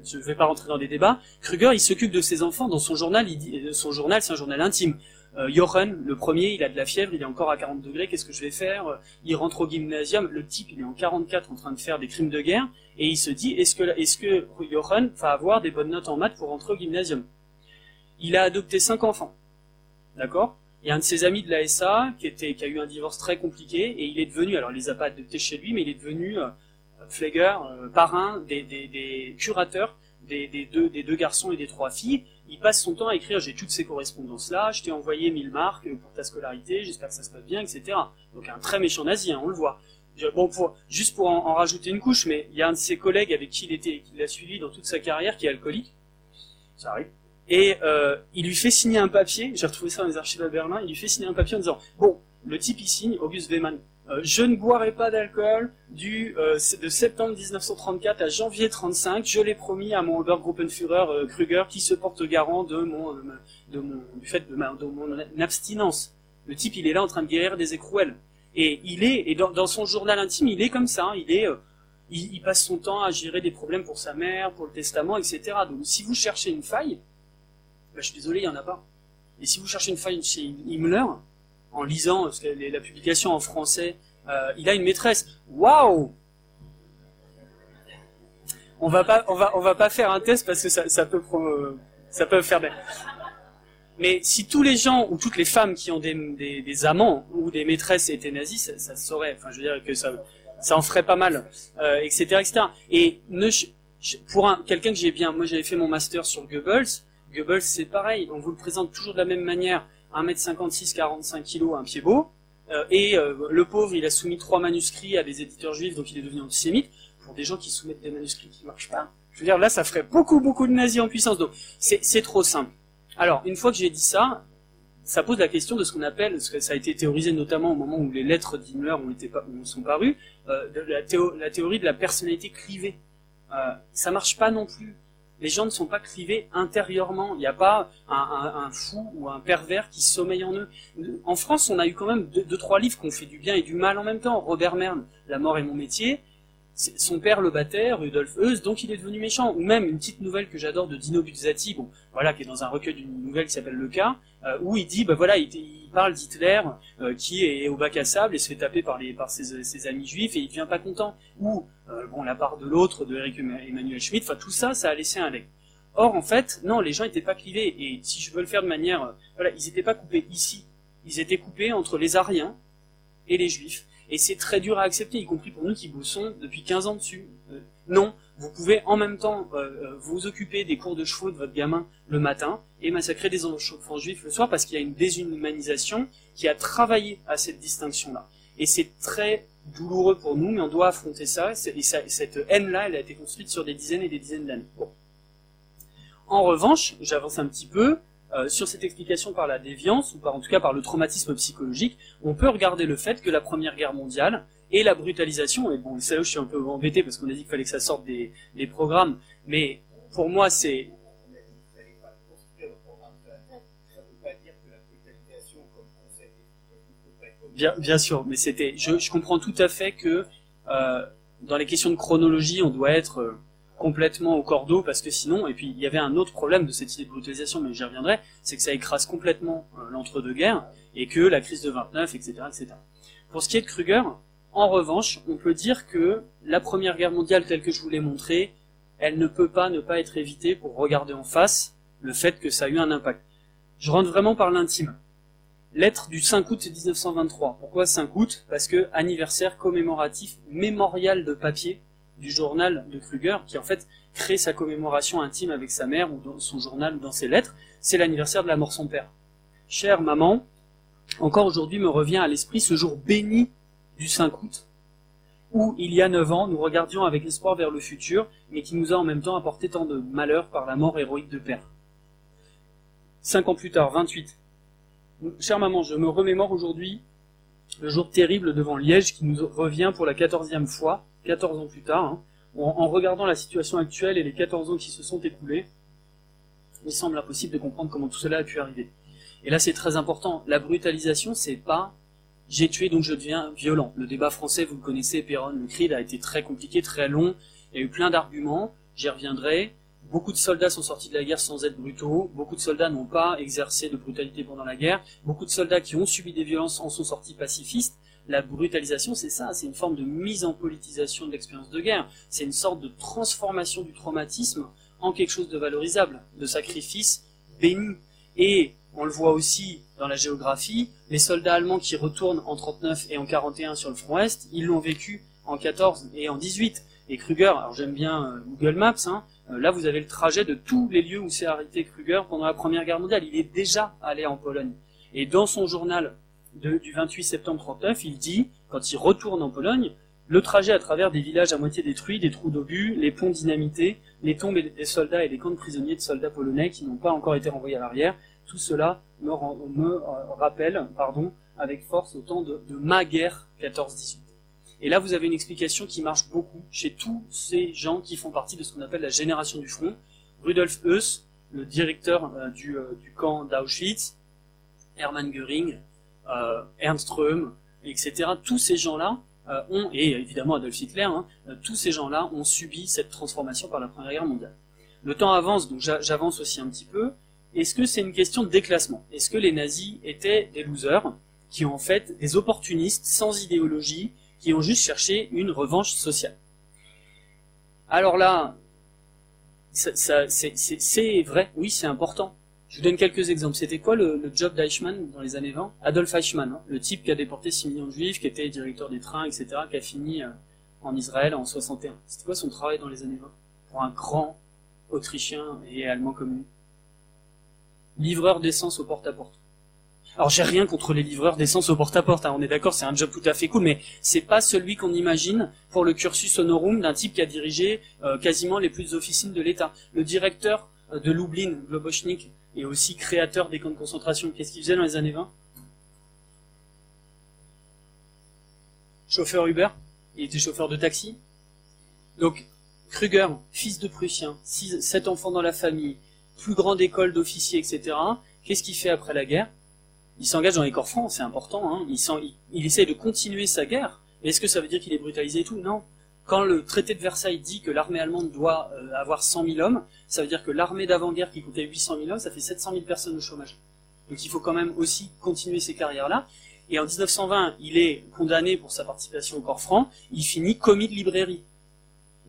je ne vais pas rentrer dans des débats. Kruger, il s'occupe de ses enfants dans son journal. Euh, son journal, c'est un journal intime. Euh, Jochen, le premier, il a de la fièvre, il est encore à 40 degrés. Qu'est-ce que je vais faire? Il rentre au gymnasium. Le type, il est en 44, en train de faire des crimes de guerre, et il se dit est-ce que Jochen va avoir des bonnes notes en maths pour rentrer au gymnasium? Il a adopté cinq enfants, d'accord? A un de ses amis de la SA qui, a eu un divorce très compliqué et il est devenu, alors il les a pas adoptés chez lui, mais il est devenu euh, euh, parrain des, curateurs des deux garçons et des trois filles. Il passe son temps à écrire j'ai toutes ces correspondances-là, je t'ai envoyé 1000 marques pour ta scolarité, j'espère que ça se passe bien, etc. Donc un très méchant nazi, hein, on le voit. Bon, pour, juste pour en, rajouter une couche, mais il y a un de ses collègues avec qui il était, qui l'a suivi dans toute sa carrière, qui est alcoolique. Ça arrive. Et euh, il lui fait signer un papier, j'ai retrouvé ça dans les archives à Berlin, il lui fait signer un papier en disant, bon, le type il signe, August Wehmann, je ne boirai pas d'alcool du euh, de septembre 1934 à janvier 35, je l'ai promis à mon Obergruppenführer euh, Kruger qui se porte garant de mon, de, mon du fait de, ma, de mon abstinence. Le type il est là en train de guérir des écrouelles. Et il est, et dans, dans son journal intime, il est comme ça, hein, il est, euh, il, il passe son temps à gérer des problèmes pour sa mère, pour le testament, etc. Donc si vous cherchez une faille, bah, je suis désolé, il n'y en a pas. Et si vous cherchez une faille chez Himmler, en lisant la publication en français, euh, il a une maîtresse. Waouh On va pas, on va, on va pas faire un test parce que ça, peut, ça peut faire des. Mais si tous les gens ou toutes les femmes qui ont des, amants ou des maîtresses étaient nazis, ça, saurait. Enfin, je veux dire que ça, ça en ferait pas mal, euh, etc., etc. Et ne, pour un, quelqu'un que j'ai bien, moi j'avais fait mon master sur Goebbels. Goebbels, c'est pareil. On vous le présente toujours de la même manière. 1m56, 45 kg, un pied beau. Euh, et euh, le pauvre, il a soumis trois manuscrits à des éditeurs juifs, donc il est devenu antisémite. Pour des gens qui soumettent des manuscrits qui marchent pas, je veux dire, là, ça ferait beaucoup, beaucoup de nazis en puissance. Donc, c'est trop simple. Alors, une fois que j'ai dit ça, ça pose la question de ce qu'on appelle, parce que ça a été théorisé notamment au moment où les lettres d'Himmler ont été sont parues, euh, de la, théo- la théorie de la personnalité clivée. Ça marche pas non plus. Les gens ne sont pas clivés intérieurement. Il n'y a pas un, fou ou un pervers qui sommeille en eux. En France, on a eu quand même deux, trois livres qui ont fait du bien et du mal en même temps. Robert Merne, La mort est mon métier. Son père le battait, Rudolf Heuss, donc il est devenu méchant. Ou même une petite nouvelle que j'adore de Dino Buzzati, bon, voilà, qui est dans un recueil d'une nouvelle qui s'appelle Le Cas, euh, où il dit, bah voilà, il, il parle d'Hitler euh, qui est au bac à sable et se fait taper par, les, par ses, ses amis juifs et il devient pas content. Ou euh, bon, la part de l'autre de Eric Emmanuel Schmitt, enfin tout ça, ça a laissé un leg. Or, en fait, non, les gens n'étaient pas clivés. Et si je veux le faire de manière, euh, voilà, ils n'étaient pas coupés ici. Ils étaient coupés entre les Ariens et les Juifs. Et c'est très dur à accepter, y compris pour nous qui bossons depuis 15 ans dessus. Non, vous pouvez en même temps euh, euh, vous occuper des cours de chevaux de votre gamin le matin et massacrer des enfants juifs le soir parce qu'il y a une déshumanisation qui a travaillé à cette distinction-là. Et c'est très douloureux pour nous, mais on doit affronter ça. Et cette haine-là, elle a été construite sur des dizaines et des dizaines d'années. En revanche, j'avance un petit peu, euh, sur cette explication par la déviance, ou en tout cas par le traumatisme psychologique, on peut regarder le fait que la Première Guerre mondiale et la brutalisation, et bon, c'est là où je suis un peu embêté parce qu'on a dit qu'il fallait que ça sorte des, programmes, mais pour moi c'est... Bien, bien sûr, mais c'était, je, je, comprends tout à fait que euh, dans les questions de chronologie, on doit être euh, complètement au cordeau parce que sinon, et puis il y avait un autre problème de cette idée de brutalisation, mais j'y reviendrai, c'est que ça écrase complètement euh, l'entre-deux-guerres et que la crise de 29, etc., etc. Pour ce qui est de Kruger, en revanche, on peut dire que la Première Guerre mondiale telle que je vous l'ai montrée, elle ne peut pas ne pas être évitée pour regarder en face le fait que ça a eu un impact. Je rentre vraiment par l'intime. Lettre du 5 août 1923. Pourquoi 5 août? Parce que anniversaire commémoratif mémorial de papier du journal de Kruger, qui en fait crée sa commémoration intime avec sa mère, ou dans son journal, ou dans ses lettres, c'est l'anniversaire de la mort de son père. Chère maman, encore aujourd'hui me revient à l'esprit ce jour béni du 5 août, où, il y a neuf ans, nous regardions avec espoir vers le futur, mais qui nous a en même temps apporté tant de malheur par la mort héroïque de père. Cinq ans plus tard, 28. Chère maman, je me remémore aujourd'hui le jour terrible devant Liège qui nous revient pour la quatorzième fois, 14 ans plus tard, hein, en, regardant la situation actuelle et les 14 ans qui se sont écoulés, il semble impossible de comprendre comment tout cela a pu arriver. Et là, c'est très important. La brutalisation, c'est pas j'ai tué donc je deviens violent. Le débat français, vous le connaissez, Perron, le CRID a été très compliqué, très long. Il y a eu plein d'arguments. J'y reviendrai. Beaucoup de soldats sont sortis de la guerre sans être brutaux. Beaucoup de soldats n'ont pas exercé de brutalité pendant la guerre. Beaucoup de soldats qui ont subi des violences en sont sortis pacifistes la brutalisation, c'est ça, c'est une forme de mise en politisation de l'expérience de guerre, c'est une sorte de transformation du traumatisme en quelque chose de valorisable, de sacrifice béni. Et on le voit aussi dans la géographie, les soldats allemands qui retournent en 39 et en 41 sur le front Est, ils l'ont vécu en 14 et en 18. Et Kruger, alors j'aime bien euh, Google Maps, hein, euh, là vous avez le trajet de tous les lieux où s'est arrêté Kruger pendant la Première Guerre mondiale. Il est déjà allé en Pologne. Et dans son journal du 28 septembre 39, il dit, quand il retourne en Pologne, le trajet à travers des villages à moitié détruits, des trous d'obus, les ponts dynamités, les tombes des soldats et les camps de prisonniers de soldats polonais qui n'ont pas encore été renvoyés à l'arrière, tout cela me, euh, rappelle pardon, avec force au temps de, ma guerre 14-18. Et là, vous avez une explication qui marche beaucoup chez tous ces gens qui font partie de ce qu'on appelle la génération du front. Rudolf Heuss, le directeur euh, du, euh, du camp d'Auschwitz, Hermann Göring, Ernst Röhm, etc. Tous ces gens-là ont, et évidemment Adolf Hitler, hein, tous ces gens-là ont subi cette transformation par la Première Guerre mondiale. Le temps avance, donc j'avance aussi un petit peu. Est-ce que c'est une question de déclassement? Est-ce que les nazis étaient des losers qui ont en fait des opportunistes sans idéologie, qui ont juste cherché une revanche sociale? Alors là, c'est vrai, oui, c'est important. Je vous donne quelques exemples. C'était quoi le, job d'Eichmann dans les années 20 Adolf Eichmann, hein, le type qui a déporté 6 millions de juifs, qui était directeur des trains, etc., qui a fini euh, en Israël en 61. C'était quoi son travail dans les années 20 Pour un grand Autrichien et Allemand commun Livreur d'essence au porte-à-porte. Alors j'ai rien contre les livreurs d'essence au porte-à-porte, hein, on est d'accord, c'est un job tout à fait cool, mais c'est pas celui qu'on imagine pour le cursus honorum d'un type qui a dirigé euh, quasiment les plus officines de l'État. Le directeur euh, de Lublin, Globochnik, et aussi créateur des camps de concentration. Qu'est-ce qu'il faisait dans les années 20 Chauffeur Uber, il était chauffeur de taxi? Donc, Kruger, fils de Prussien, 7 enfants dans la famille, plus grande école d'officiers, etc. Qu'est-ce qu'il fait après la guerre? Il s'engage dans les corps francs, c'est important. Hein. il, il, essaie de continuer sa guerre. Est-ce que ça veut dire qu'il est brutalisé et tout? Non. Quand le traité de Versailles dit que l'armée allemande doit euh, avoir 100 000 hommes, ça veut dire que l'armée d'avant-guerre qui coûtait 800 000 hommes, ça fait 700 000 personnes au chômage. Donc il faut quand même aussi continuer ces carrières-là. Et en 1920, il est condamné pour sa participation au corps franc, il finit commis de librairie.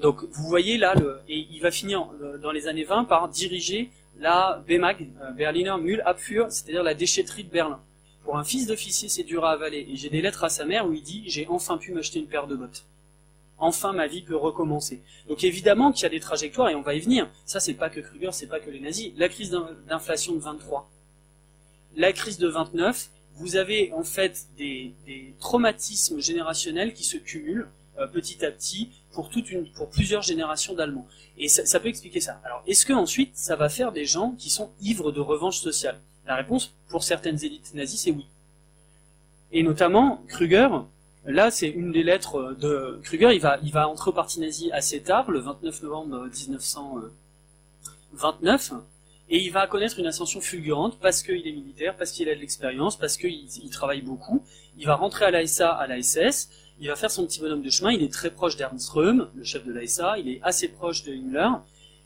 Donc vous voyez là, et il va finir euh, dans les années 20 par diriger la BMAG, euh, Berliner Müllabfuhr, c'est-à-dire la déchetterie de Berlin. Pour un fils d'officier, c'est dur à avaler. Et j'ai des lettres à sa mère où il dit j'ai enfin pu m'acheter une paire de bottes. Enfin, ma vie peut recommencer. Donc évidemment qu'il y a des trajectoires et on va y venir. Ça, c'est pas que Kruger, c'est pas que les nazis. La crise d'inflation de 23, la crise de 29, vous avez en fait des, traumatismes générationnels qui se cumulent euh, petit à petit pour toute pour plusieurs générations d'Allemands. Et ça, peut expliquer ça. Alors, est-ce que ensuite ça va faire des gens qui sont ivres de revanche sociale? La réponse, pour certaines élites nazies, c'est oui. Et notamment, Kruger, Là, c'est une des lettres de Kruger. Il va, il va entrer au parti nazi assez tard, le 29 novembre 1929, et il va connaître une ascension fulgurante parce qu'il est militaire, parce qu'il a de l'expérience, parce qu'il il travaille beaucoup. Il va rentrer à l'ASA, à la SS. Il va faire son petit bonhomme de chemin. Il est très proche d'Ernst Röhm, le chef de l'ASA. Il est assez proche de Himmler.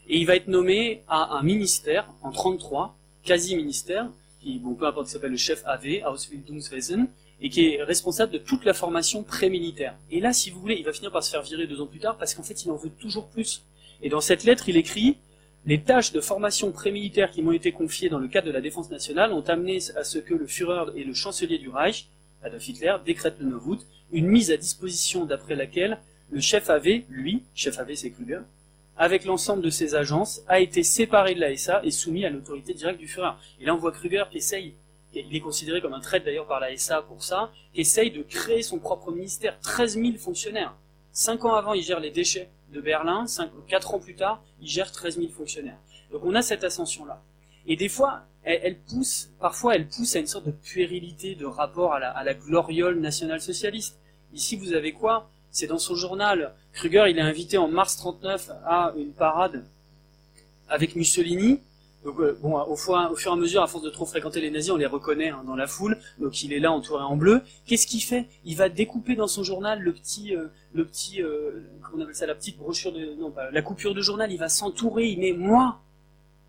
Et il va être nommé à un ministère en 33, quasi ministère, qui, bon, peu importe, s'appelle le chef AV, Ausbildungswesen et qui est responsable de toute la formation pré-militaire. Et là, si vous voulez, il va finir par se faire virer deux ans plus tard parce qu'en fait, il en veut toujours plus. Et dans cette lettre, il écrit les tâches de formation pré-militaire qui m'ont été confiées dans le cadre de la défense nationale ont amené à ce que le Führer et le chancelier du Reich, Adolf Hitler, décrètent le 9 août une mise à disposition d'après laquelle le chef AV, lui, chef AV c'est Kruger, avec l'ensemble de ses agences, a été séparé de la SA et soumis à l'autorité directe du Führer. Et là, on voit Kruger qui essaye il est considéré comme un traître d'ailleurs par la SA pour ça, essaye de créer son propre ministère, 13 000 fonctionnaires. Cinq ans avant, il gère les déchets de Berlin, cinq, quatre ans plus tard, il gère 13 000 fonctionnaires. Donc on a cette ascension-là. Et des fois, elle, pousse, parfois elle pousse à une sorte de puérilité de rapport à la, gloriole nationale-socialiste. Ici, vous avez quoi? C'est dans son journal. Kruger, il est invité en mars 39 à une parade avec Mussolini, euh, bon, au, fur, et à mesure, à force de trop fréquenter les nazis, on les reconnaît hein, dans la foule. Donc il est là entouré en bleu. Qu'est-ce qu'il fait? Il va découper dans son journal le petit, euh, le petit, euh, comment on appelle ça, la petite brochure de, non pas la coupure de journal. Il va s'entourer. Il met moi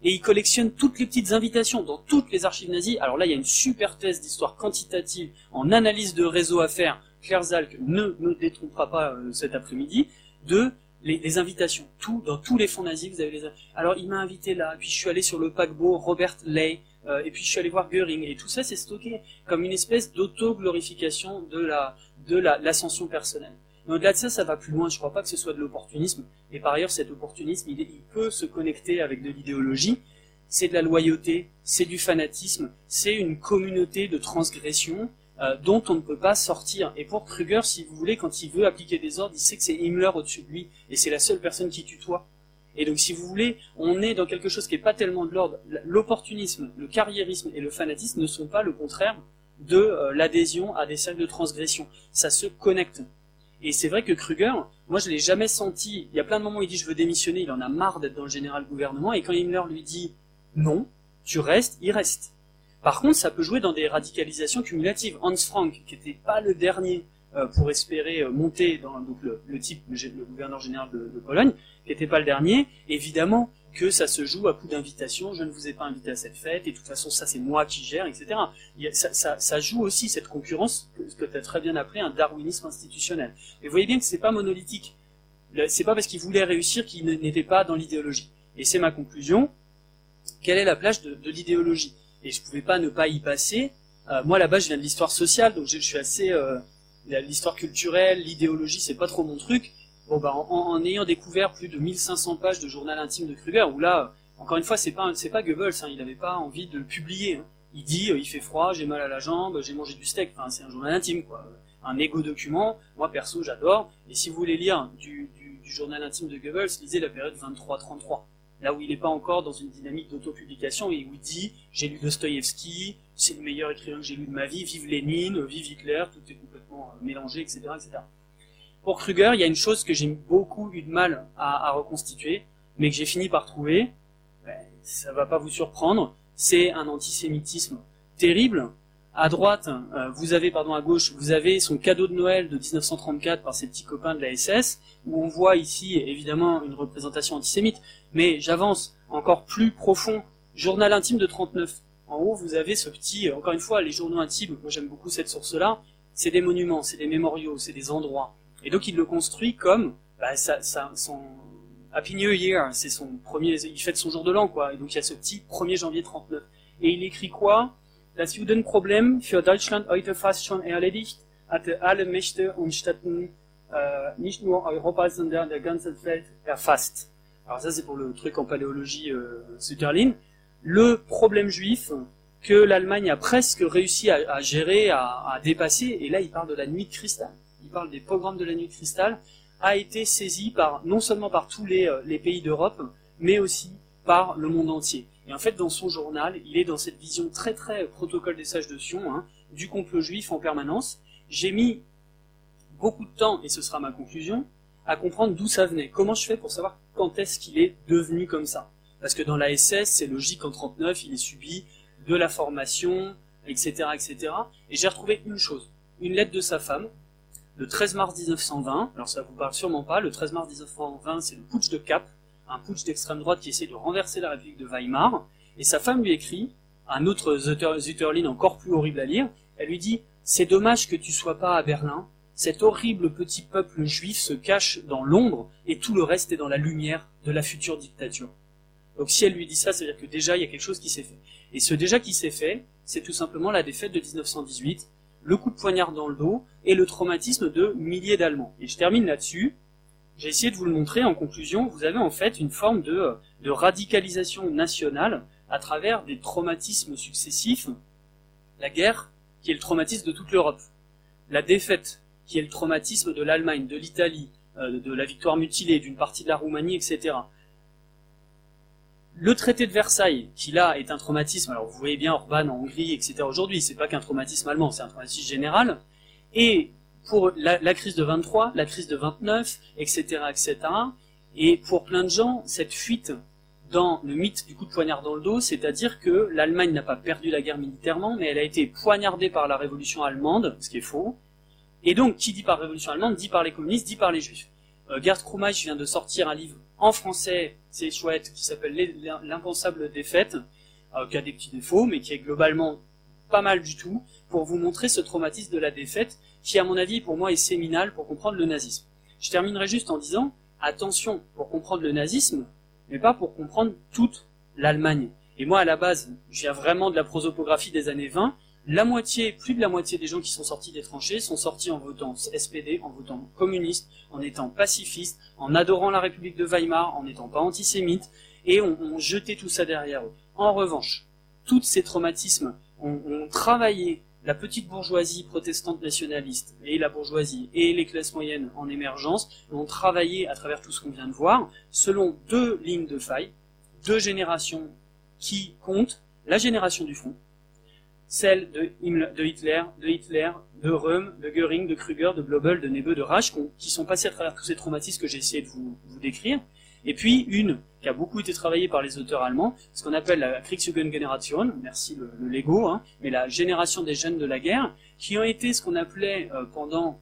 et il collectionne toutes les petites invitations dans toutes les archives nazies. Alors là, il y a une super thèse d'histoire quantitative en analyse de réseau à faire. Claire Zalk ne me détrompera pas cet après-midi de les, invitations. Tout, dans tous les fonds nazis, vous avez les. Alors, il m'a invité là, puis je suis allé sur le paquebot Robert Ley, euh, et puis je suis allé voir Goering, et tout ça, c'est stocké comme une espèce d'auto-glorification de la de l'ascension personnelle. Mais au-delà de ça, ça va plus loin. Je crois pas que ce soit de l'opportunisme. Et par ailleurs, cet opportunisme, il, il peut se connecter avec de l'idéologie. C'est de la loyauté, c'est du fanatisme, c'est une communauté de transgression euh, dont on ne peut pas sortir. Et pour Kruger, si vous voulez, quand il veut appliquer des ordres, il sait que c'est Himmler au-dessus de lui, et c'est la seule personne qui tutoie. Et donc, si vous voulez, on est dans quelque chose qui n'est pas tellement de l'ordre. L'opportunisme, le carriérisme et le fanatisme ne sont pas le contraire de euh, l'adhésion à des cercles de transgression. Ça se connecte. Et c'est vrai que Kruger, moi je l'ai jamais senti. Il y a plein de moments où il dit je veux démissionner, il en a marre d'être dans le général gouvernement, et quand Himmler lui dit non, tu restes, il reste. Par contre, ça peut jouer dans des radicalisations cumulatives. Hans Frank, qui n'était pas le dernier euh, pour espérer euh, monter dans le, type, le, gouverneur général de, Pologne, qui n'était pas le dernier, évidemment que ça se joue à coup d'invitation, je ne vous ai pas invité à cette fête, et de toute façon ça c'est moi qui gère, etc. ça, joue aussi cette concurrence, ce que tu as très bien appelé un darwinisme institutionnel. Et vous voyez bien que c'est pas monolithique. C'est pas parce qu'il voulait réussir qu'il n'était pas dans l'idéologie. Et c'est ma conclusion. Quelle est la plage de l'idéologie? Et je pouvais pas ne pas y passer. Euh, moi là-bas, je viens de l'histoire sociale, donc je, suis assez euh, l'histoire culturelle, l'idéologie, c'est pas trop mon truc. Bon bah en, ayant découvert plus de 1500 pages de journal intime de Kruger, où là, encore une fois, c'est pas c'est pas Goebbels, hein, il n'avait pas envie de le publier. Hein. Il dit, euh, il fait froid, j'ai mal à la jambe, j'ai mangé du steak. Enfin, c'est un journal intime, quoi. Un égo document. Moi perso, j'adore. Et si vous voulez lire du, journal intime de Goebbels, lisez la période 23-33 là où il n'est pas encore dans une dynamique d'autopublication et où il dit j'ai lu Dostoïevski, c'est le meilleur écrivain que j'ai lu de ma vie, vive Lénine, vive Hitler, tout est complètement euh, mélangé, etc., etc. Pour Kruger, il y a une chose que j'ai beaucoup eu de mal à, reconstituer, mais que j'ai fini par trouver, ben, ça va pas vous surprendre, c'est un antisémitisme terrible. À droite, euh, vous avez, pardon, à gauche, vous avez son cadeau de Noël de 1934 par ses petits copains de la SS, où on voit ici évidemment une représentation antisémite, mais j'avance encore plus profond. Journal intime de 39. En haut, vous avez ce petit, encore une fois, les journaux intimes, moi j'aime beaucoup cette source-là, c'est des monuments, c'est des mémoriaux, c'est des endroits. Et donc il le construit comme bah, ça, ça, son Happy New Year, c'est son premier, il fête son jour de l'an, quoi. Et donc il y a ce petit 1er janvier 39. Et il écrit quoi? Das Judenproblem für Deutschland heute fast schon erledigt, hatte alle Mächte und Städten, äh, nicht nur der ganzen Welt erfasst. Alors ça c'est pour le truc en paléologie euh, Sutherland. Le problème juif que l'Allemagne a presque réussi à, gérer, à, dépasser, et là il parle de la nuit de cristal, il parle des programmes de la nuit de cristal, a été saisi par non seulement par tous les, euh, les pays d'Europe, mais aussi par le monde entier. Et en fait, dans son journal, il est dans cette vision très très protocole des sages de Sion, hein, du complot juif en permanence. J'ai mis beaucoup de temps, et ce sera ma conclusion, à comprendre d'où ça venait. Comment je fais pour savoir quand est-ce qu'il est devenu comme ça? Parce que dans la SS, c'est logique qu'en 39, il ait subi de la formation, etc., etc. Et j'ai retrouvé une chose, une lettre de sa femme, le 13 mars 1920. Alors ça vous parle sûrement pas. Le 13 mars 1920, c'est le putsch de Cap, un putsch d'extrême droite qui essaie de renverser la République de Weimar. Et sa femme lui écrit, un autre Zutterlin encore plus horrible à lire, elle lui dit C'est dommage que tu sois pas à Berlin, cet horrible petit peuple juif se cache dans l'ombre et tout le reste est dans la lumière de la future dictature. Donc si elle lui dit ça, ça veut dire que déjà il y a quelque chose qui s'est fait. Et ce déjà qui s'est fait, c'est tout simplement la défaite de 1918, le coup de poignard dans le dos et le traumatisme de milliers d'Allemands. Et je termine là-dessus. J'ai essayé de vous le montrer en conclusion. Vous avez en fait une forme de, de radicalisation nationale à travers des traumatismes successifs. La guerre, qui est le traumatisme de toute l'Europe. La défaite, qui est le traumatisme de l'Allemagne, de l'Italie, euh, de la victoire mutilée, d'une partie de la Roumanie, etc. Le traité de Versailles, qui là est un traumatisme, alors vous voyez bien Orban en Hongrie, etc. aujourd'hui, c'est pas qu'un traumatisme allemand, c'est un traumatisme général. Et pour la, crise de 23, la crise de 29, etc., etc. Et pour plein de gens, cette fuite dans le mythe du coup de poignard dans le dos, c'est-à-dire que l'Allemagne n'a pas perdu la guerre militairement, mais elle a été poignardée par la révolution allemande, ce qui est faux. Et donc, qui dit par révolution allemande, dit par les communistes, dit par les juifs. Euh, Gerd Krumeich vient de sortir un livre en français, c'est chouette, qui s'appelle L'impensable défaite, euh, qui a des petits défauts, mais qui est globalement pas mal du tout, pour vous montrer ce traumatisme de la défaite, qui à mon avis pour moi est séminal pour comprendre le nazisme. Je terminerai juste en disant, attention, pour comprendre le nazisme, mais pas pour comprendre toute l'Allemagne. Et moi à la base, je viens vraiment de la prosopographie des années 20, la moitié, plus de la moitié des gens qui sont sortis des tranchées sont sortis en votant SPD, en votant communiste, en étant pacifistes, en adorant la République de Weimar, en n'étant pas antisémites, et ont, on jeté tout ça derrière eux. En revanche, tous ces traumatismes ont, travaillé la petite bourgeoisie protestante nationaliste et la bourgeoisie et les classes moyennes en émergence ont travaillé à travers tout ce qu'on vient de voir selon deux lignes de faille, deux générations qui comptent, la génération du fond, celle de, Hitler, de Hitler, de Röhm, de Göring, de Krüger, de Blobel, de Nebeu, de Reich, qui sont passés à travers tous ces traumatismes que j'ai essayé de vous, décrire. Et puis une qui a beaucoup été travaillée par les auteurs allemands, ce qu'on appelle la Kriegsjugendgeneration, merci le, le Lego, hein, mais la génération des jeunes de la guerre, qui ont été ce qu'on appelait euh, pendant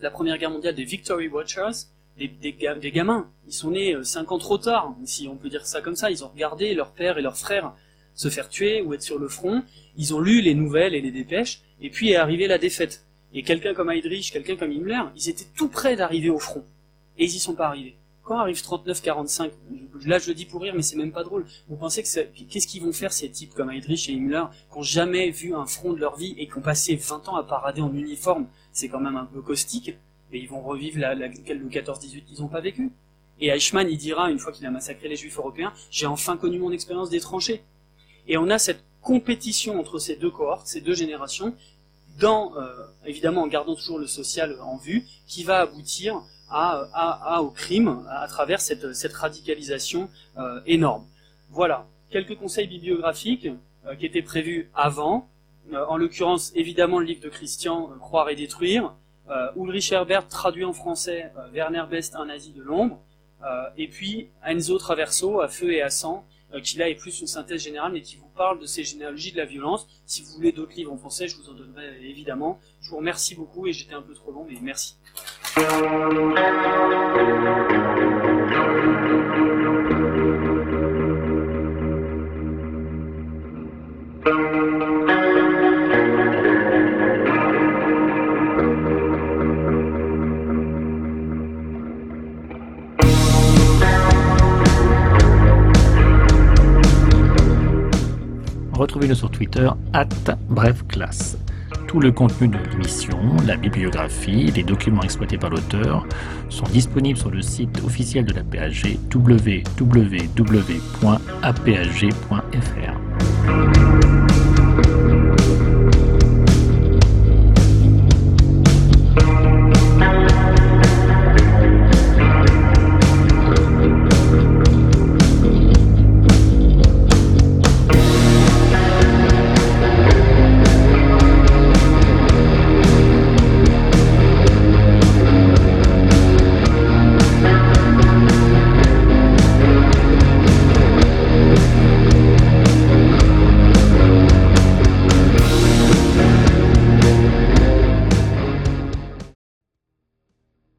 la Première Guerre mondiale des Victory Watchers, des gamins. Ils sont nés euh, cinq ans trop tard, si on peut dire ça comme ça. Ils ont regardé leur père et leurs frères se faire tuer ou être sur le front. Ils ont lu les nouvelles et les dépêches, et puis est arrivée la défaite. Et quelqu'un comme Heydrich, quelqu'un comme Himmler, ils étaient tout près d'arriver au front. Et ils y sont pas arrivés. Quand arrive 39-45, là je le dis pour rire, mais c'est même pas drôle. Vous pensez que qu'est-ce qu'ils vont faire ces types comme Heydrich et Himmler, qui ont jamais vu un front de leur vie et qui ont passé 20 ans à parader en uniforme? C'est quand même un peu caustique. Et ils vont revivre la, la, le 14-18 qu'ils n'ont pas vécu. Et Eichmann, il dira, une fois qu'il a massacré les juifs européens, j'ai enfin connu mon expérience des tranchées. Et on a cette compétition entre ces deux cohortes, ces deux générations, euh, évidemment en gardant toujours le social en vue, qui va aboutir au crime à, travers cette, radicalisation euh, énorme. Voilà, quelques conseils bibliographiques euh, qui étaient prévus avant, en l'occurrence évidemment le livre de Christian, Croire et détruire, Ulrich Herbert traduit en français Werner Best, Un nazi de l'ombre, et puis Enzo Traverso, À feu et à sang, euh, qui là est plus une synthèse générale, mais qui vous parle de ces généalogies de la violence. Si vous voulez d'autres livres en français, je vous en donnerai évidemment. Je vous remercie beaucoup et j'étais un peu trop long, mais merci. Retrouvez-nous sur Twitter, at brefclasse. Tout le contenu de l'émission, la bibliographie, les documents exploités par l'auteur sont disponibles sur le site officiel de la PAG www.apag.fr.